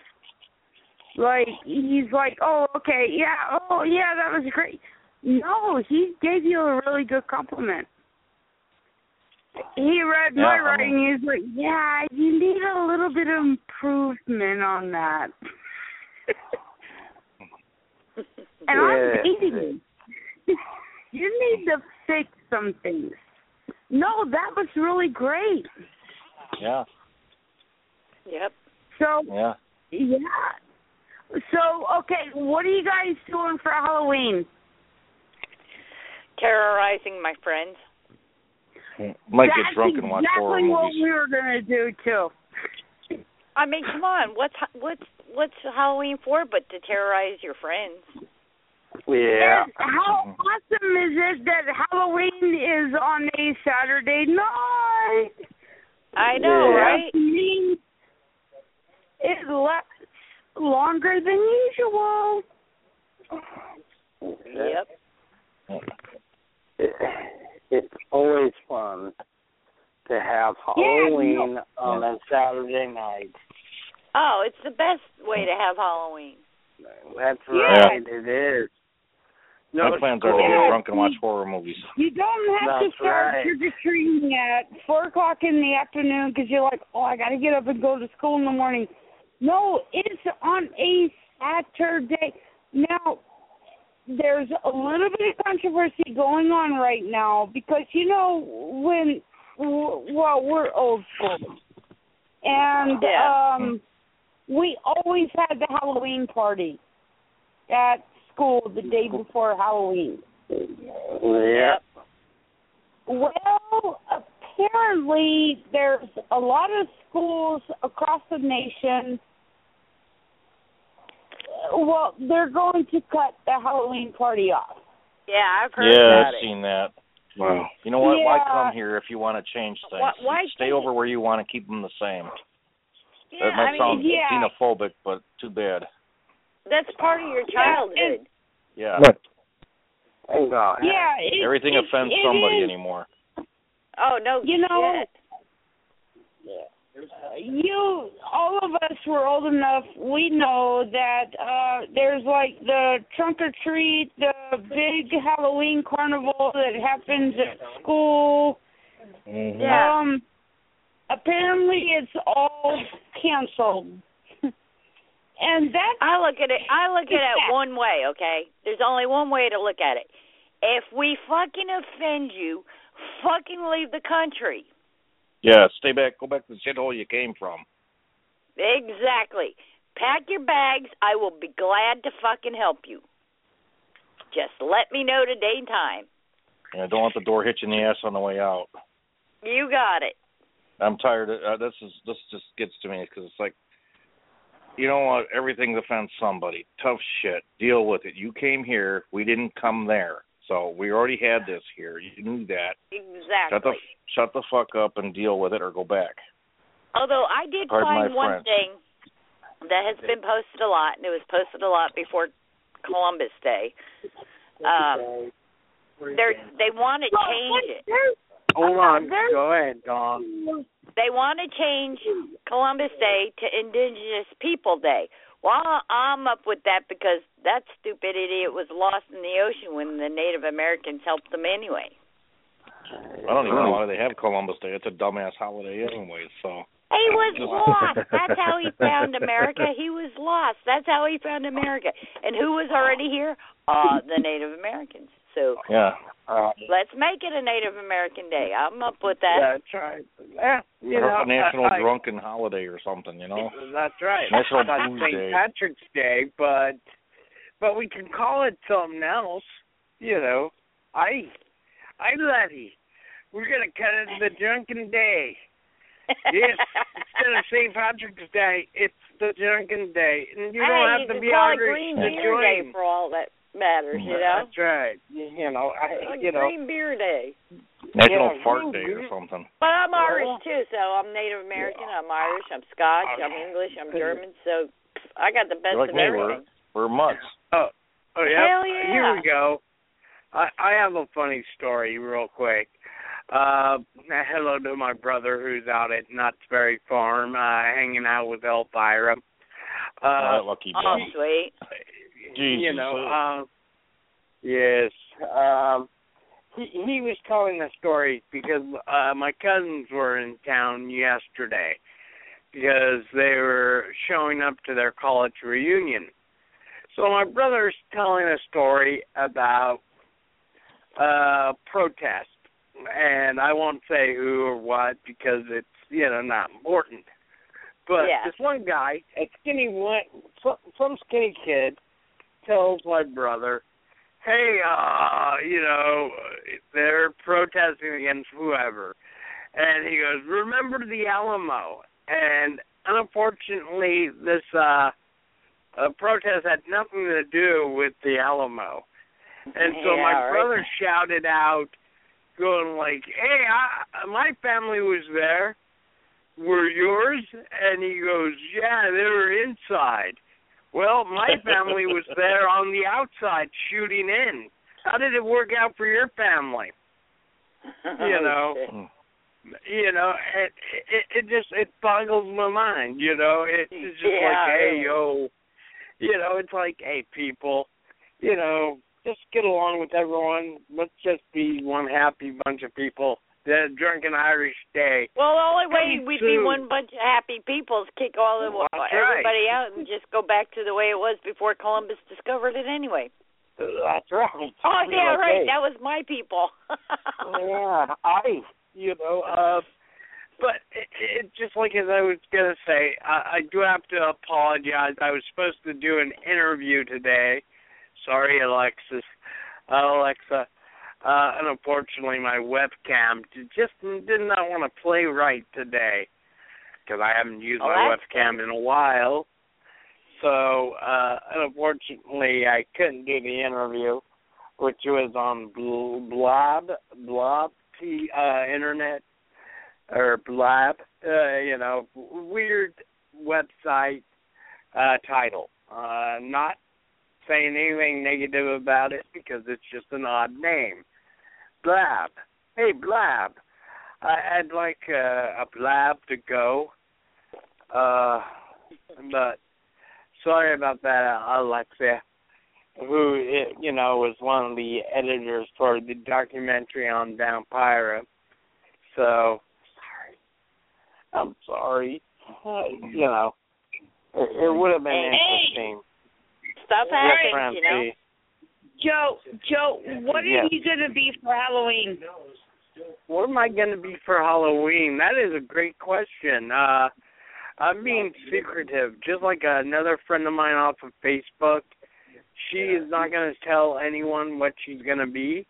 Like he's like, oh okay, yeah, oh yeah, that was great. No, he gave you a really good compliment. He read my Yeah, I writing. He's like, yeah, you need a little bit of improvement on that. [LAUGHS] and I'm Yeah. hating you. [LAUGHS] you need to fix some things. No, that was really great. Yeah. Yep. So Yeah. yeah. So okay, what are you guys doing for Halloween? Terrorizing my friends. Might That's get drunk and watch exactly horror what movies. we were gonna do too. I mean, come on. What's what's what's Halloween for but to terrorize your friends? Yeah. And how mm-hmm. awesome is it that Halloween is on a Saturday night? I know, Yeah. right? That means it lasts longer than usual. Yep. It, it's always fun to have Halloween on a Saturday night. Oh, it's the best way to have Halloween. That's Yeah. right, it is. No My plans are to get drunk and watch horror movies. You don't have That's to start right. trick or treating at four o'clock in the afternoon because you're like, oh, I got to get up and go to school in the morning. No, it's on a Saturday. Now, there's a little bit of controversy going on right now because you know when, well, we're old school, and Yeah. um, we always had the Halloween party at school the day before Halloween. Yeah. Well, apparently there's a lot of schools across the nation. Well, they're going to cut the Halloween party off. Yeah, I've heard Yeah, about I've it. seen that. Wow. You know what? Why come here if you want to change things? Why- why Stay over where you want to keep them the same. Yeah, that might I mean, sound yeah. xenophobic, but too bad. that's part of your Yeah, childhood. Yeah. Thank God. Yeah, it, Everything it, offends it somebody is. anymore. Oh no, You know, shit. You all of us were old enough we know that uh there's like the trunk or treat the big halloween carnival that happens at school Mm-hmm. Yeah. um apparently it's all canceled [LAUGHS] and that I look at it. I look at it one way. Okay, there's only one way to look at it. If we fucking offend you, fucking leave the country. Yeah, stay back. Go back to the shithole you came from. Exactly. Pack your bags. I will be glad to fucking help you. Just let me know the day and time. Yeah, don't let the door hit you in the ass on the way out. You got it. I'm tired. Of, uh, this is this just gets to me because it's like, you know what? Everything offends somebody. Tough shit. Deal with it. You came here. We didn't come there. So we already had this here. You knew that. Exactly. Shut the shut the fuck up and deal with it, or go back. Although I did Pardon find one French. thing that has been posted a lot, and it was posted a lot before Columbus Day. Um, they're they want to change it. Hold on. Go ahead, Dawn. They want to change Columbus Day to Indigenous People Day. Well, I'm up with that because that stupid idiot was lost in the ocean when the Native Americans helped them anyway. I don't even know why they have Columbus Day. It's a dumbass holiday anyway. So He was [LAUGHS] lost. That's how he found America. He was lost. That's how he found America. And who was already here? Uh, the Native Americans. So yeah. Uh, let's make it a Native American Day. I'm up with that. that's right. Yeah, you know, a national I, I- drunken holiday or something. You know. That's right. National Not Booze St. Patrick's Day, but but we can call it something else. You know, I I Letty. We're gonna cut it the drunken day. Yes, instead of St. Patrick's Day, it's the drunken day, and you don't you have to be call it Irish Green to Beer Day for all that matters, you know. That's right. You, you know, I Like you know. Green Beer Day. National Yeah, Fart Day or something. But I'm Irish too, so I'm Native American, I'm Irish, I'm Scotch, I'm English, I'm German, so I got the best You're like of me. everything. We're we're mutts. Oh, oh yeah. Hell yeah. Here we go. I I have a funny story, real quick. Uh, hello to my brother who's out at Knott's Berry Farm, uh, hanging out with Elvira. Uh, All right, lucky Oh, dummy. sweet. Jesus. you know, um, yes. Um, he he was telling a story because uh, my cousins were in town yesterday because they were showing up to their college reunion. So my brother's telling a story about uh protest and I won't say who or what because it's you know not important. But Yeah. this one guy, a skinny one, some, skinny kid, tells my brother, "Hey, uh, you know, they're protesting against whoever," and he goes, "Remember the Alamo?" And unfortunately, this uh, uh, protest had nothing to do with the Alamo, and so Yeah, my right. brother shouted out, going like, "Hey, I, my family was there. Were yours?" And he goes, "Yeah, they were inside." Well, my [LAUGHS] family was there on the outside shooting in. How did it work out for your family? You [LAUGHS] know, hmm. you know, it it, it just it boggles my mind. You know, it, it's just Yeah, like, hey, yo, you know, it's like, hey, people, you know, just get along with everyone. Let's just be one happy bunch of people. The drunken Irish day. Well, the only way we'd be one bunch of happy people is kick all the That's everybody right. out and just go back to the way it was before Columbus discovered it anyway. That's right. Oh yeah, right. That was my people. [LAUGHS] yeah, I, you know, uh, but it, it just like as I was gonna say, I, I do have to apologize. I was supposed to do an interview today. Sorry, Alexis, uh, Alexa. Uh, and unfortunately, my webcam just did not want to play right today because I haven't used Oh, my webcam in a while. So, uh, unfortunately, I couldn't do the interview, which was on Bl- Blob, Blob T, uh, Internet, or Blab, uh, you know, weird website uh, title. Uh, not saying anything negative about it because it's just an odd name. Blab. Hey, Blab. I, I'd like uh, a Blab to go. Uh, but sorry about that, Alexia, who eh, you know was one of the editors for the documentary on Vampira. So sorry, I'm sorry. Uh, you know, it, it would have been Hey. interesting. Stuff Yes, happens, you know. Joe, Joe, what are Yes. you gonna be for Halloween? What am I going to be for Halloween? That is a great question. Uh I'm being secretive, just like another friend of mine off of Facebook. She is not going to tell anyone what she's going to be.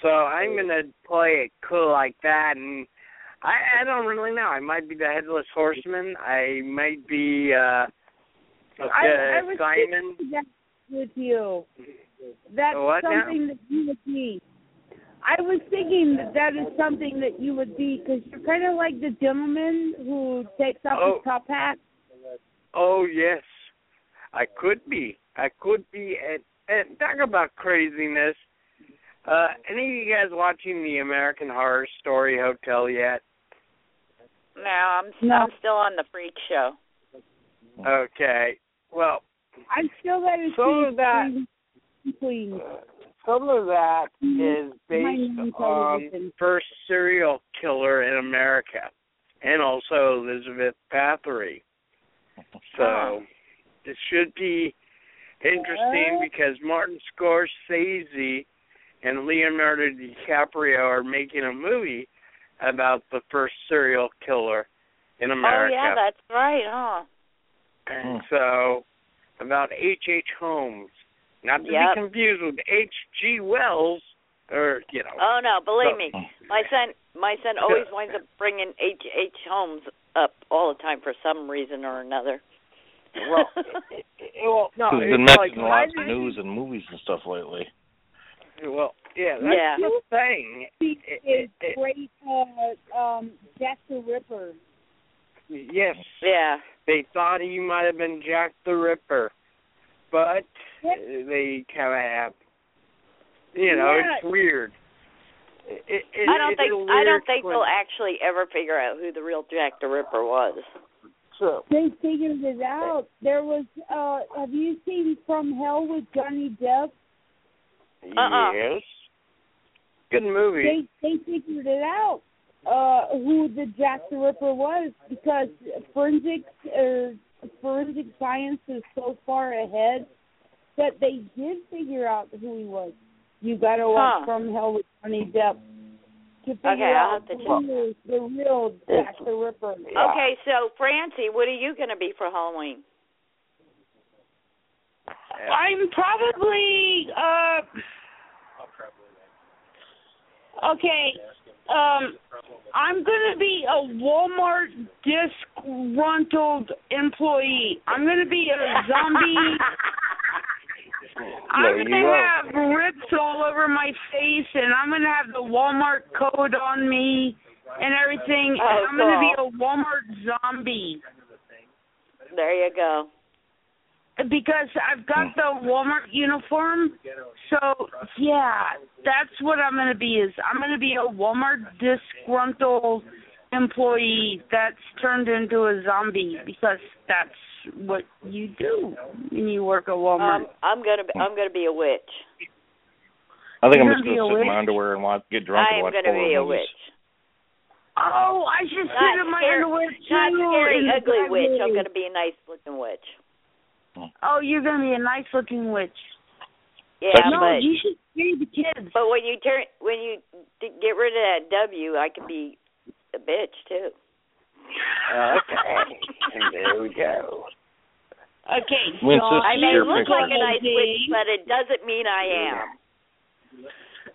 So I'm going to play it cool like that and I I don't really know. I might be the headless horseman. I might be uh, uh I, I was Simon. thinking that with you. That's What now? something that you would be. I was thinking that that is something that you would be because you're kind of like the gentleman who takes off Oh. his top hat. Oh yes, I could be. I could be. And, and talk about craziness. Uh, any of you guys watching the American Horror Story Hotel yet? No, I'm No. I'm still on the freak show. Okay. Well, I'm still going to Some of that- Queen- Queen. some of that Mhm. is based on first serial killer in America, and also Elizabeth Bathory. So it should be interesting Uh. because Martin Scorsese and Leonardo DiCaprio are making a movie about the first serial killer in America. Oh yeah, that's right, huh? And so about H. H. Holmes, not to Yep. be confused with H. G. Wells, or you know. Oh no, believe So- me, my son my son always winds up bringing H. H. Holmes up all the time for some reason or another. Well, [LAUGHS] well, no, He's it's been like mentioned in lots of news and movies and stuff lately. Well, yeah, that's Yeah. the thing. He It- is it- it- great, uh, um, Jack the Ripper. yes, Yeah. They thought he might have been Jack the Ripper, but Yep. they kind of have. You know, Yeah. it's weird. It, it, it, I don't think I don't think twin- they'll actually ever figure out who the real Jack the Ripper was. So, They figured it out. There was, uh, have you seen From Hell with Johnny Depp? Uh-uh. Yes. Good movie. They they figured it out uh, who the Jack the Ripper was because forensics or forensic science is so far ahead that they did figure out who he was. You got to watch Huh. From Hell with Johnny Depp to figure Okay, out have to check. who is the real Jack the Ripper. Yeah. Okay, so Francy, what are you going to be for Halloween? I'm probably uh okay. Um I'm gonna be a Walmart disgruntled employee. I'm gonna be a zombie. [LAUGHS] I'm There gonna go. have rips all over my face, and I'm gonna have the Walmart code on me and everything. Oh, and I'm gonna be a Walmart zombie There you go. Because I've got the Walmart uniform. So yeah, that's what I'm gonna be. Is I'm gonna be a Walmart disgruntled employee that's turned into a zombie because that's what you do when you work at Walmart. Um, I'm gonna be, I'm gonna be a witch. I think You're I'm just gonna be gonna a sit in my underwear and watch, get drunk I and am watch gonna horror be a movies. witch. oh, I should Not sit in my scary- underwear too. Not scary, ugly witch. I'm gonna be a nice looking witch. Oh, you're gonna be a nice looking witch. Yeah, no, but you should scare the kids. but when you turn when you get rid of that W, I could be a bitch too. Okay. [LAUGHS] there we go. Okay, When's so I may look picture? like a nice witch, but it doesn't mean I am.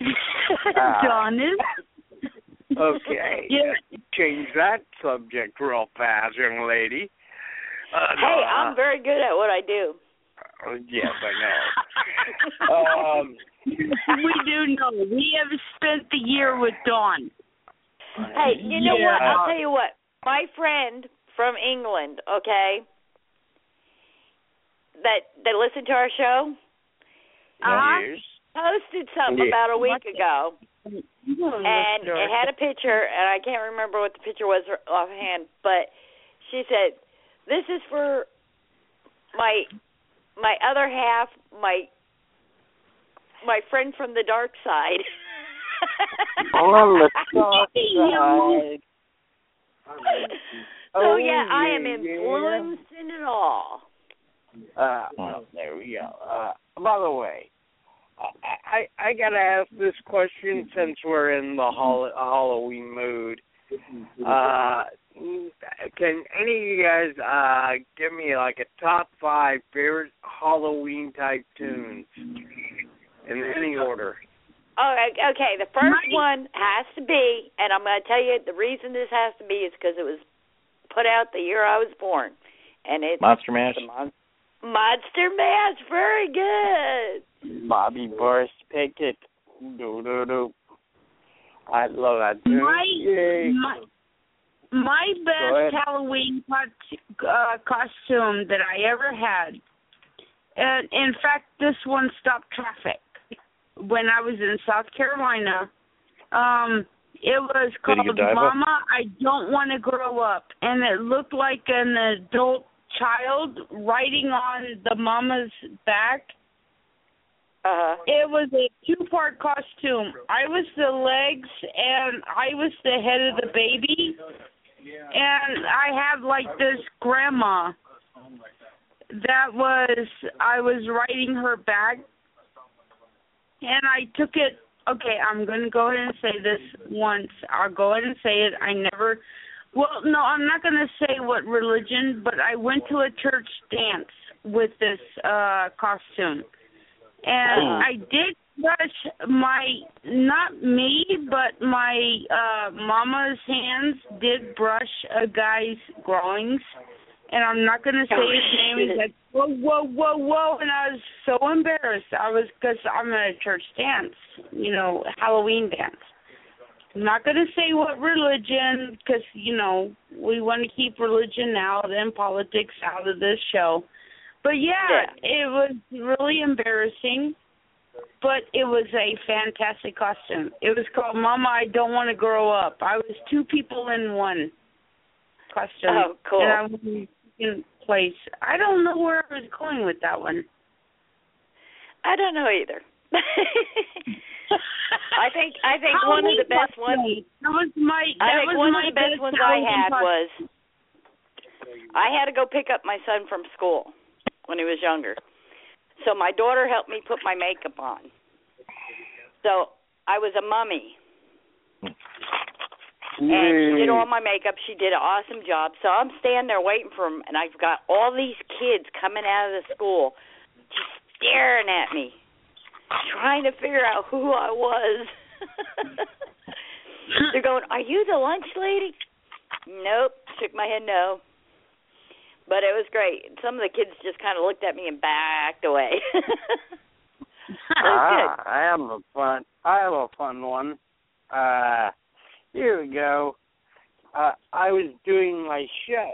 [LAUGHS] Ah. [LAUGHS] Adonis. Okay. Yeah. Change that subject real fast, young lady. Uh, Hey, I'm very good at what I do. uh, yes, I know. [LAUGHS] um, we do know. We have spent the year with Dawn. Hey, you know what? I'll tell you what. My friend from England, okay, that that listened to our show, Uh-huh. posted something Yeah. about a week ago, and it had a picture, and I can't remember what the picture was offhand, but she said, "This is for my my other half, my my friend from the dark side." [LAUGHS] On [LAUGHS] the dark side. so Oh, yeah, I am yeah. influencing it all. Uh, well, there we go. Uh, by the way, I, I I gotta ask this question since we're in the hol- Halloween mood. Uh, can any of you guys uh give me like a top five favorite Halloween type tunes in any order? Oh, okay. The first one has to be, and I'm going to tell you the reason this has to be is because it was put out the year I was born, and it's Monster Mash. Mon- Monster Mash. Very good. Bobby Boris Pickett. Do do do. I love that tune. My Yay. my my best Halloween cos- uh, costume that I ever had. And in fact, this one stopped traffic when I was in South Carolina. Um, it was called Godiva? Mama, I Don't Want to Grow Up, and it looked like an adult child riding on the mama's back. Uh-huh. It was a two part costume. I was the legs and I was the head of the baby. And I had like this grandma that was I was writing her back and I took it okay, I'm gonna go ahead and say this once. I'll go ahead and say it. I never well, no, I'm not gonna say what religion, but I went to a church dance with this uh costume and Uh-huh. I did brush my not me but my uh mama's hands did brush a guy's groins and I'm not gonna say Oh, his name. He's like, whoa, whoa, whoa, whoa, and I was so embarrassed. I was because I'm at a church dance, you know, Halloween dance. I'm not gonna say what religion because you know we want to keep religion out and politics out of this show. But yeah, it was really embarrassing, but it was a fantastic costume. It was called Mama I Don't Want to Grow Up. I was two people in one costume. Oh, cool. And I was in place. I don't know where I was going with that one. I don't know either. [LAUGHS] I think I think one of the best ones. That was my. I think one of the best best ones I had was I had to go pick up my son from school when he was younger. So my daughter helped me put my makeup on. So I was a mummy. And she did all my makeup. She did an awesome job. So I'm standing there waiting for him, and I've got all these kids coming out of the school just staring at me, trying to figure out who I was. [LAUGHS] They're going, "Are you the lunch lady?" Nope. Shook my head no. But it was great. Some of the kids just kind of looked at me and backed away. [LAUGHS] ah, I have a fun. I have a fun one. Uh, here we go. Uh, I was doing my show,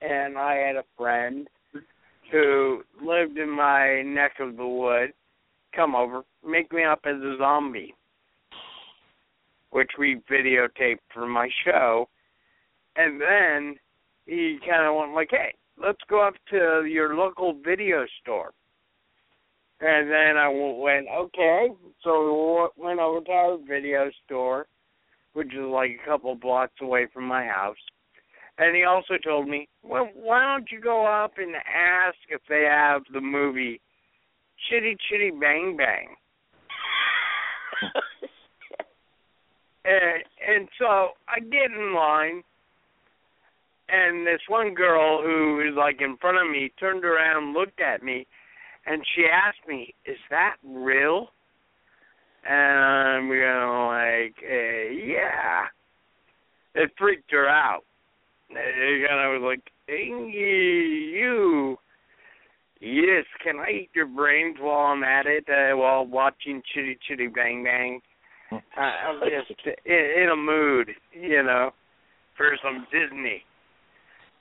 and I had a friend who lived in my neck of the wood come over, make me up as a zombie, which we videotaped for my show, and then he kind of went like, "Hey, let's go up to your local video store." And then I went, okay. So we went over to our video store, which is like a couple blocks away from my house. And he also told me, well, why don't you go up and ask if they have the movie Chitty Chitty Bang Bang? [LAUGHS] and, and so I get in line, and this one girl who is like in front of me turned around and looked at me and she asked me, "Is that real?" And we go like, eh, "Yeah." It freaked her out, and I was like, hey, "You." Yes, can I eat your brains while I'm at it, uh, while watching Chitty Chitty Bang Bang? Uh, I'm just in, in a mood, you know, for some Disney.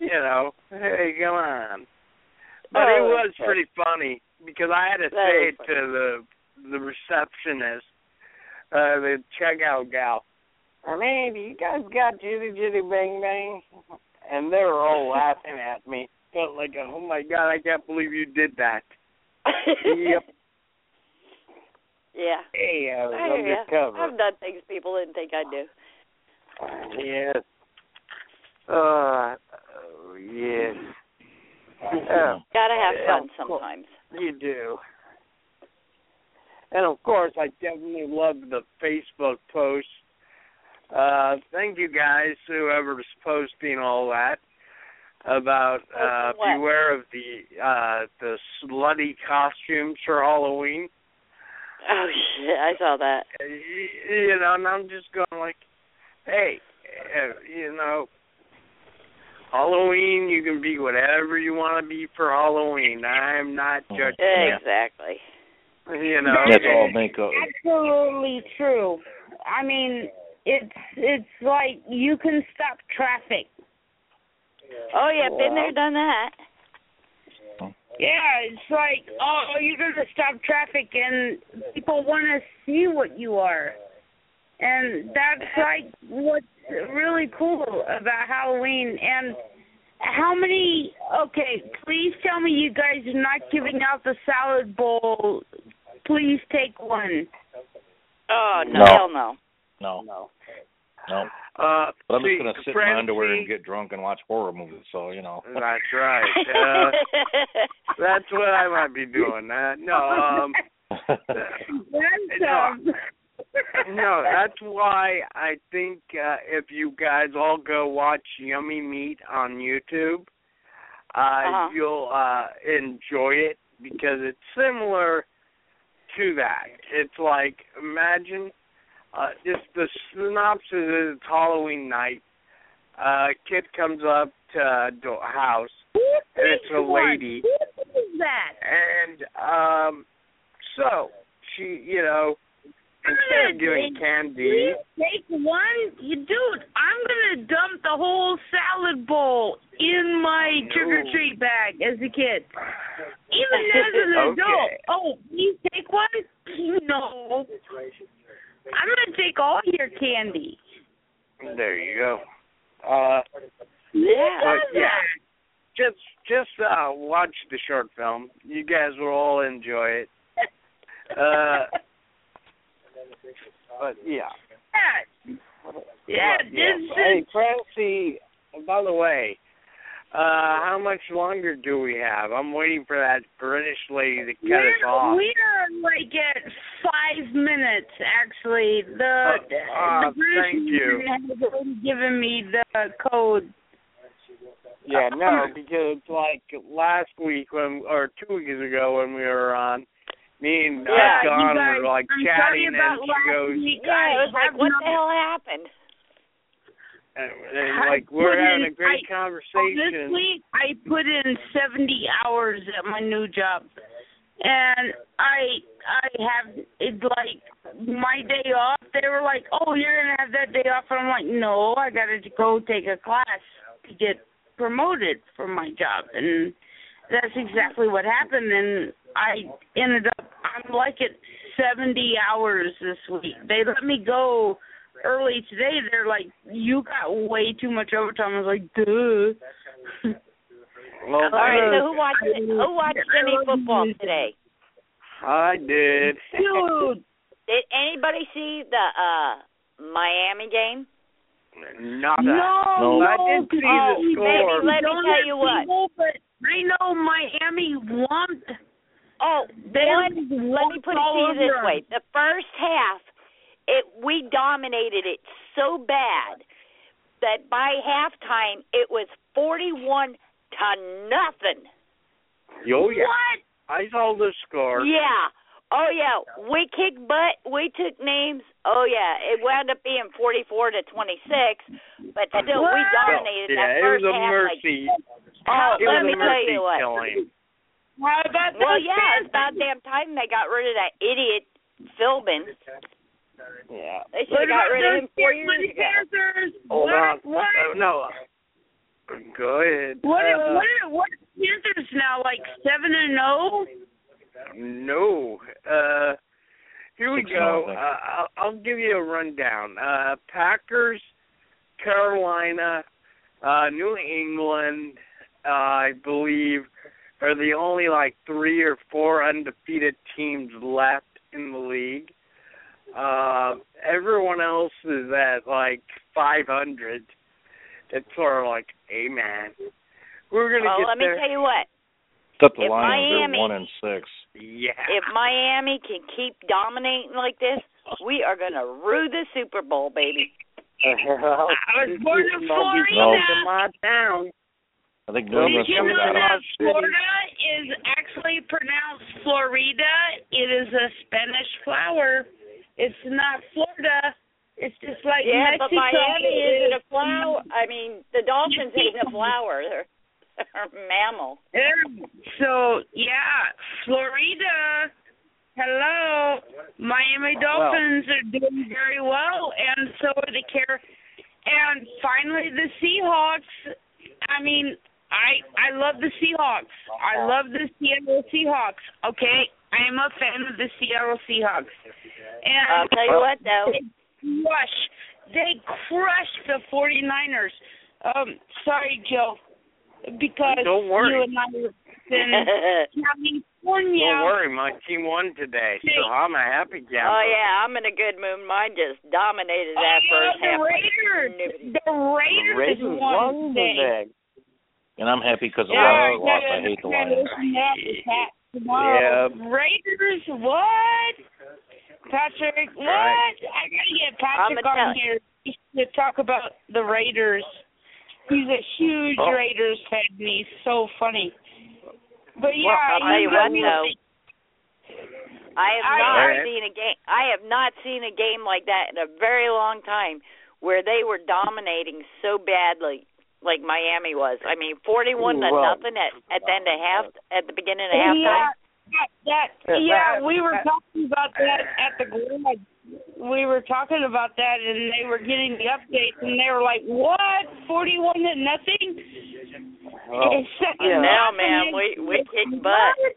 [LAUGHS] You know, hey, come on. But Oh, it was that's pretty funny because I had to That say it to the the receptionist, uh, the checkout gal. I mean, you guys got Jitty Jitty Bang Bang, and they were all [LAUGHS] laughing at me. Felt like, oh my god, I can't believe you did that. yep. [LAUGHS] Yeah. Hey, I was I undercover. I've done things people didn't think I'd do. Yes. Uh, yes. Oh, Gotta have yeah, fun of course. sometimes. You do. And of course, I definitely love the Facebook post. Uh, thank you guys, whoever's posting all that about uh, What? beware of the uh, the slutty costumes for Halloween. Oh shit! I saw that. Uh, You know, and I'm just going like, hey, uh, you know, Halloween, you can be whatever you want to be for Halloween. I'm not mm-hmm. judging. you. Exactly. You know, That's all makeup. Absolutely true. I mean, it's it's like you can stop traffic. Oh yeah, been there, done that. Yeah, it's like oh, you're gonna stop traffic, and people want to see what you are, and that's like what's really cool about Halloween. And how many? Okay, please tell me you guys are not giving out the salad bowl. Please take one. Oh no, No. hell no. No. No. No. Uh, But I'm see, just gonna sit in my underwear and get drunk and watch horror movies. So you know. That's right. Uh, [LAUGHS] that's what I might be doing. Uh, no, um, [LAUGHS] That's No. No, that's why I think uh, if you guys all go watch Yummy Meat on YouTube, uh, Uh-huh. you'll uh, enjoy it because it's similar to that. It's like imagine uh, just the synopsis is it's Halloween night. Uh, kid comes up to a house and it's a lady. Who is that? And um so she you know instead of doing candy take one, you dude. I'm gonna dump the whole salad bowl in my trick or treat bag as a kid. Even as an [LAUGHS] adult. Oh, you take one? No. I'm gonna take all your candy. there you go. Uh Yeah. yeah. Just just uh watch the short film. You guys will all enjoy it. [LAUGHS] Uh but yeah. Yeah. Yeah, yeah. this Hey is Francie, by the way, uh how much longer do we have? I'm waiting for that British lady to cut us we're, off. we're like at five minutes actually. The Uh, the British thank you. has already given me the code. Yeah, no, because like last week when or two weeks ago when we were on, me and Yeah, uh, guys, were like I'm chatting and she goes. Yeah, it was like, what the hell happened? and, and like we're having in- a great I- conversation. This week I put in 70 hours at my new job, and I I have it like my day off. They were like, "Oh, you're gonna have that day off," and I'm like, "No, I gotta go take a class to get promoted for my job," and that's exactly what happened. And I ended up I'm like at 70 hours this week. They let me go early today. They're like, "You got way too much overtime." I was like, "Duh." Well, All right. So who watched who watched any football today? I did. Dude, [LAUGHS] Did anybody see the uh Miami game? Not no, No. no, I didn't see the Oh, score. Maybe let me tell you what. People, But I know Miami won. Oh, They one, let me put it to you this over way: the first half, it we dominated it so bad that by halftime it was forty-one to nothing. Oh yeah. What? I saw the score. Yeah. Oh yeah, we kicked butt. We took names. Oh yeah, it wound up being forty-four to twenty-six, but still we dominated yeah, that it first was a half. like- mercy. oh, let me tell mercy you what. killing. How about Well, those yeah, it's about Panthers? damn time they got rid of that idiot Philbin. Yeah. They should What have got about rid of him four years Panthers? ago. Panthers? Hold what? on. What? Uh, no. Go ahead. What? Uh, what? What? Panthers now like seven and oh? zero. No. Uh, here we Six go. oh, I think. Uh, I'll, I'll give you a rundown. Uh, Packers, Carolina, uh, New England, uh, I believe, are the only like three or four undefeated teams left in the league. Uh, everyone else is at like 500. It's sort of like, hey man, we're gonna Well, get let me tell you what. Except the If Lions, Miami- they're one and six. Yeah. If Miami can keep dominating like this, we are going to rue the Super Bowl, baby. [LAUGHS] I was born in Florida. Florida. my town. I think New Well, Did you know out that Florida is actually pronounced Florida? It is a Spanish flower. It's not Florida. It's just like yeah, Mexico but Miami isn't a flower. I mean, the Dolphins ain't a flower. They're, [LAUGHS] they're a mammal. Yeah. Um, so yeah, Florida. Hello, Miami Dolphins are doing very well, and so are the care. And finally, the Seahawks. I mean, I I love the Seahawks. I love the Seattle Seahawks. Okay, I am a fan of the Seattle Seahawks. And I'll tell you what, though. they crush. They crush the 49ers. Um, sorry, Joe, because Don't worry. you and I were in [LAUGHS] California. Don't worry, my team won today, so I'm a happy camper. Oh yeah, I'm in a good mood. Mine just dominated that Oh, first the half. like Raiders. nobody. The Raiders, the Raiders won won today. today. And I'm happy because the Yeah, Lions I lost. gotta- I hate the gotta Lions. listen up to Pat tomorrow. Yeah. Raiders, what? Patrick, what? Right. I gotta get Patrick on here to talk about the Raiders. He's a huge Oh. Raiders fan. and He's so funny. But yeah, Well, I'll tell he's you what, though. I have I- not Alright. seen a game. I have not seen a game like that in a very long time, where they were dominating so badly, like Miami was. I mean, forty-one to Well- nothing at at the end of half, at the beginning of Yeah, halftime. that, that, Yeah, yeah, that- we were that- talking about that at the garage. We were talking about that, and they were getting the updates, and they were like, "What? Forty-one to nothing?" Well, It's yeah. Now, man, and we we kicked What? butt.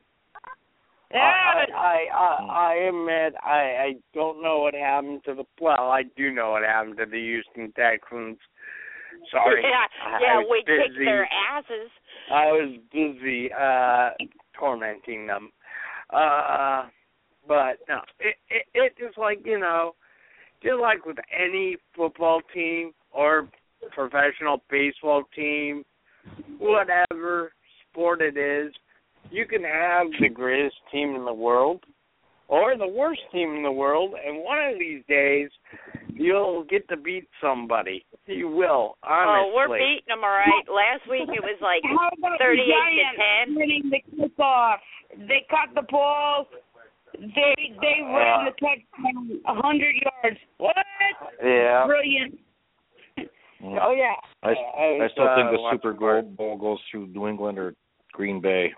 I, Yeah, I, I, I admit I, I don't know what happened to the. Well, I do know what happened to the Houston Texans. Sorry, [LAUGHS] Yeah, yeah, we kicked their asses. I was busy uh tormenting them. Uh but no, it it it is like, you know, just like with any football team or professional baseball team, whatever sport it is, you can have the greatest team in the world or the worst team in the world and one of these days you'll get to beat somebody. You will, honestly. Oh, we're beating them, all right. Last week it was like How about the thirty-eight to ten. winning the kickoff? They caught the ball. They they ran Uh. the touchdown a hundred yards. What? Yeah. Brilliant. Mm. Oh yeah. I, I I still think uh, the Super Bowl Bowl goes through New England or Green Bay.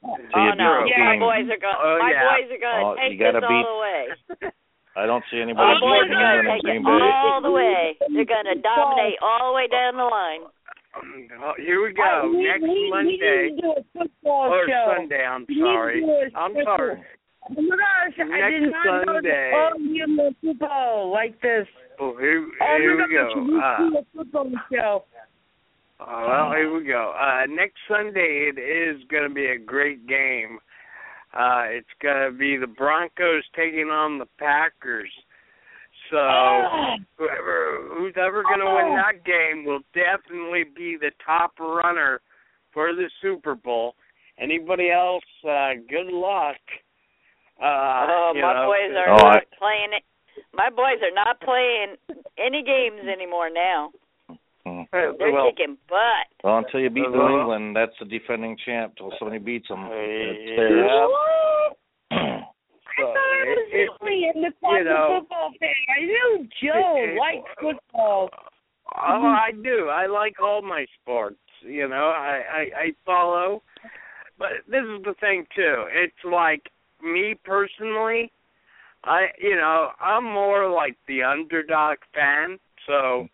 So oh no, beat the my boys are going. Oh, my yeah. boys are going to Oh, take you gotta this beat- all the way. [LAUGHS] I don't see anybody My boys beating are New going to England take Green it Bay. all the way. They're going to dominate all the way down the line. [CLEARS THROAT] Oh, here we go. Uh, we, Next we, Monday We need to do a football or show. Sunday. I'm We need to sorry. do a I'm sorry. Oh my gosh, I Next did not know Sunday. that. Oh, you know football like this. Oh, here, Oh here my we gosh, go. we need Uh, do a football show. Oh, well, here we go. Uh, next Sunday, it is going to be a great game. Uh, it's going to be the Broncos taking on the Packers. So Ah. whoever who's ever going to win that game will definitely be the top runner for the Super Bowl. Anybody else? Uh, good luck. Uh, oh, my know, boys are Oh, I- not playing it. My boys are not playing any games anymore now. Mm. They're well, kicking butt. Well, until you beat New well- England, that's the defending champ. Till somebody beats them, it's yeah. theirs. I thought I was it- the only independent you know- football fan. I knew Joe it- liked football. Oh, I do. I like all my sports. You know, I, I I follow. But this is the thing too. It's like me personally. I you know I'm more like the underdog fan. So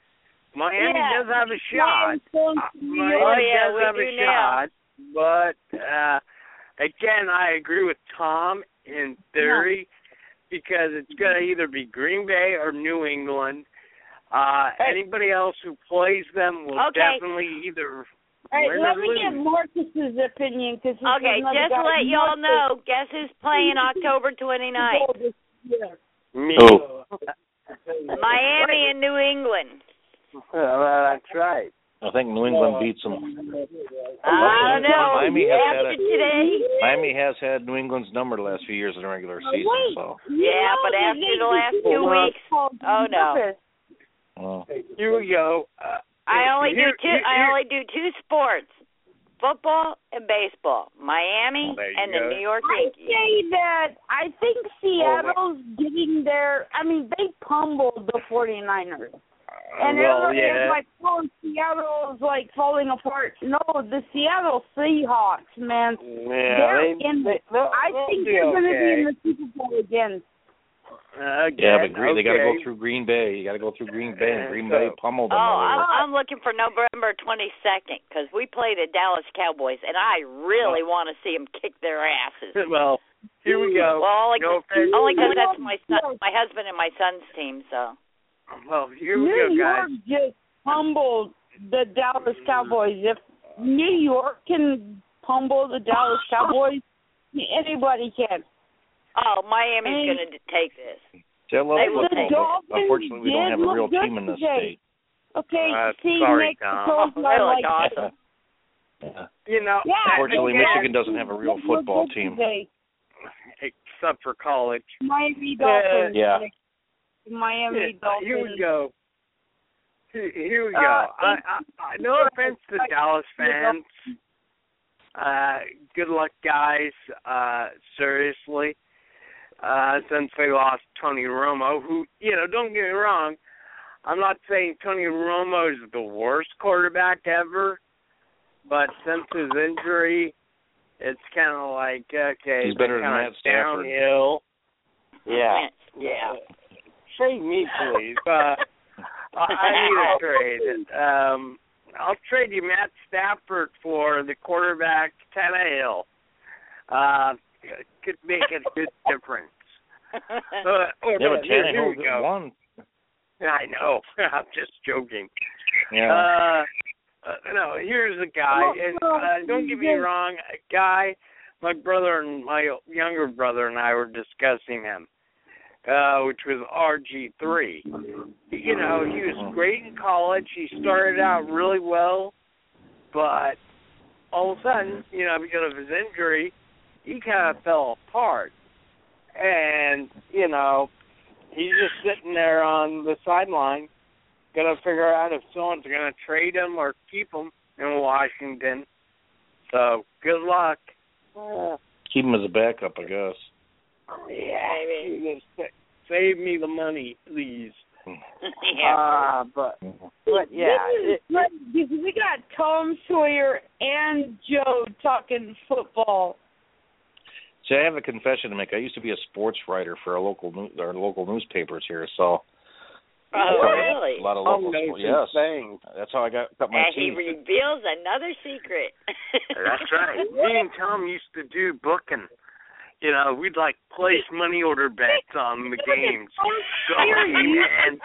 Miami Yeah, does have a shot. going Uh, Miami Oh, yeah, does have do a now. shot. But uh again, I agree with Tom in theory because it's going to either be Green Bay or New England. Uh Hey. anybody else who plays them will Okay. definitely either Hey, let me get Marcus's opinion because Okay, just to let y'all know, guess who's playing October 29th? Me. Oh. [LAUGHS] Miami and New England. Well, [LAUGHS] that's right. I think New England beats them. I don't know. Miami has had a- today. Miami has had New England's number the last few years in the regular Oh, season, wait. so Yeah, but after the last two weeks, oh no. well, Here we go. Uh, I only do two. here- I only do two sports: football and baseball. Miami Well, there you and go. the New York Yankees. I say that I think Seattle's getting there. I mean, they pummeled the 49ers. And well, everybody yeah. is like, oh, Seattle's like falling apart. No, the Seattle Seahawks, man. Yeah, they're they, in they, they'll, I they'll think they're going to be in the Super Bowl again. Uh, again, yeah, but Green, they got to go through Green Bay. You got to go through Green Bay, and Green so- Bay pummeled Oh, them. I'm. I'm looking for November 22nd because we play the Dallas Cowboys, and I really want to see them kick their asses. [LAUGHS] Well, here we go. Well, only no 'cause- offense. only because that's my son, my husband and my son's team. So [LAUGHS] Well, here we New go, guys. York just humbled the Dallas Cowboys. If New York can humble the Dallas [LAUGHS] Cowboys, anybody can. oh, Miami's going to take this. See, I love They will football, take but Dolphins unfortunately, we don't have a real team in this today. state. Okay, Uh, see, sorry, Nick, Tom. those They like awesome. Yeah. You know, Yeah, Unfortunately, again, Michigan doesn't have a real football team. today. except for college. Miami Dolphins. Yeah. Nick. Miami Yeah, Dolphins. Here we go. Here, here we go. Uh, I, I, I, no offense to Dallas fans. Uh, good luck, guys. Uh, seriously, uh, since they lost Tony Romo, who you know, don't get me wrong, I'm not saying Tony Romo is the worst quarterback ever, but since his injury, it's kind of like okay, He's better than kinda Matt Stafford. Downhill. Yeah, yeah. Trade me, please. Uh, [LAUGHS] I I need a trade. Um, I'll trade you Matt Stafford for the quarterback Tannehill. Uh, could make a good [LAUGHS] difference. [LAUGHS] Uh, or Yeah, but here, here we Tannehill go. won. I know. I'm just joking. Yeah. Uh, uh, no, here's a guy, and uh, don't get me wrong, a guy. My brother and my younger brother and I were discussing him, uh, which was RG3. You know, he was great in college. He started out really well, but all of a sudden, you know, because of his injury, he kind of fell apart. And you know, he's just sitting there on the sideline gonna figure out if someone's gonna trade him or keep him in Washington. So good luck. Uh, Keep him as a backup, I guess. Yeah, just sa- save me the money, please. [LAUGHS] yeah. Uh, but but yeah, this is it, because we got Tom Sawyer and Joe talking football. See, I have a confession to make. I used to be a sports writer for a local new, our local newspapers here, so Oh, really? a lot of Oh, local amazing sports. Yes, thing. that's how I got cut my And he reveals another secret. That's right. [LAUGHS] Me and Tom used to do booking. You know, we'd like place money order bets on the games. Go, man,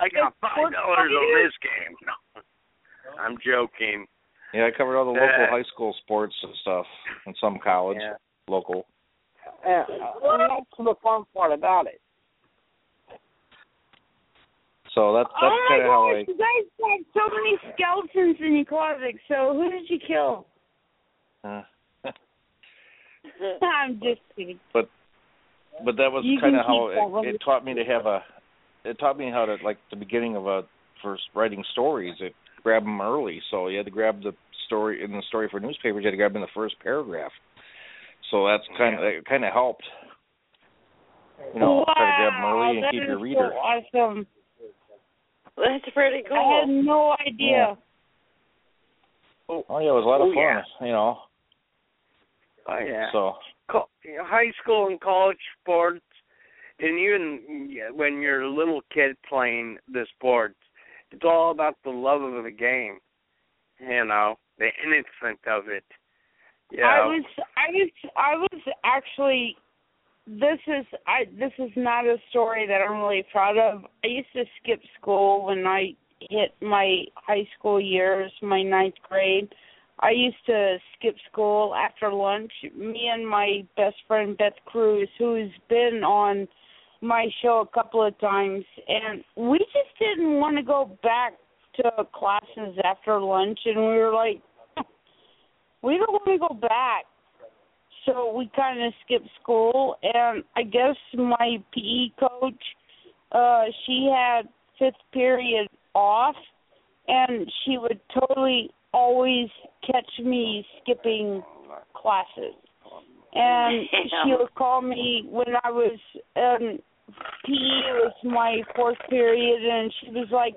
I got five dollars on this game. No, I'm joking. Yeah, I covered all the local Uh, high school sports and stuff, and some college Yeah. local. and, and that's the fun part about it. So that's that's oh kind of how my I. gosh, you guys got so many skeletons in your closet. So who did you kill? Uh, [LAUGHS] I'm just kidding. but but that was kind of how keep that one. it, it taught me to have a. It taught me how to like the beginning of a first writing stories. It grab them early, so you had to grab the story in the story for newspapers. You had to grab them in the first paragraph. So that's kind of it kind of helped. You know, wow, try to grab them early and keep your reader. so awesome. That's pretty cool. I had no idea. Oh yeah, it was a lot of Oh, fun. yeah. You know, Oh yeah. so Co- you know, high school and college sports, and even when you're a little kid playing the sports, it's all about the love of the game. You know, the innocence of it. You I was I was I was actually this is I this is not a story that I'm really proud of. I used to skip school when I hit my high school years, my ninth grade. I used to skip school after lunch. Me and my best friend Beth Cruz, who's been on my show a couple of times, and we just didn't want to go back to classes after lunch, and we were like, [LAUGHS] we don't want to go back. So we kind of skipped school, and I guess my PE coach, uh, she had fifth period off, and she would totally always catch me skipping classes. And [LAUGHS] she would call me when I was um PE was my fourth period and she was like,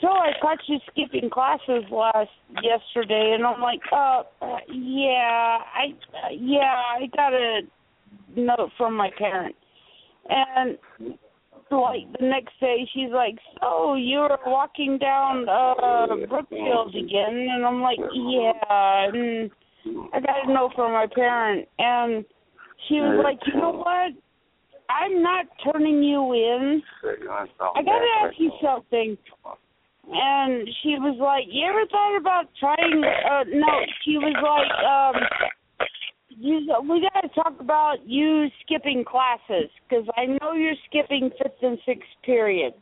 So I caught you skipping classes last yesterday and I'm like, Uh yeah, I uh, yeah, I got a note from my parent. And like the next day she's like, So you were walking down uh Brookfield again and I'm like, Yeah and I got a note from my parent and she was like, You know what? I'm not turning you in. I gotta ask you something. And she was like, You ever thought about trying uh no, she was like, um you, we got to talk about you skipping classes because I know you're skipping fifth and sixth period.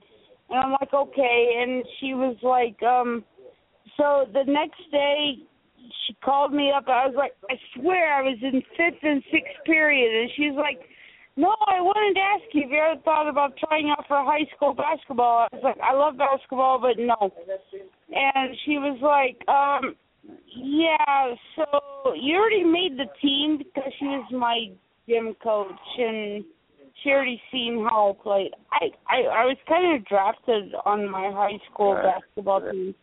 And I'm like, okay. And she was like, um, so the next day she called me up. I was like, I swear I was in fifth and sixth period. And she's like, no, I wanted to ask you if you ever thought about trying out for high school basketball. I was like, I love basketball, but no. And she was like, um, yeah, so you already made the team because she was my gym coach and she already seen how I played. I I, I was kind of drafted on my high school basketball team.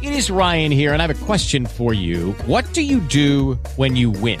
It is Ryan here, and I have a question for you. What do you do when you win?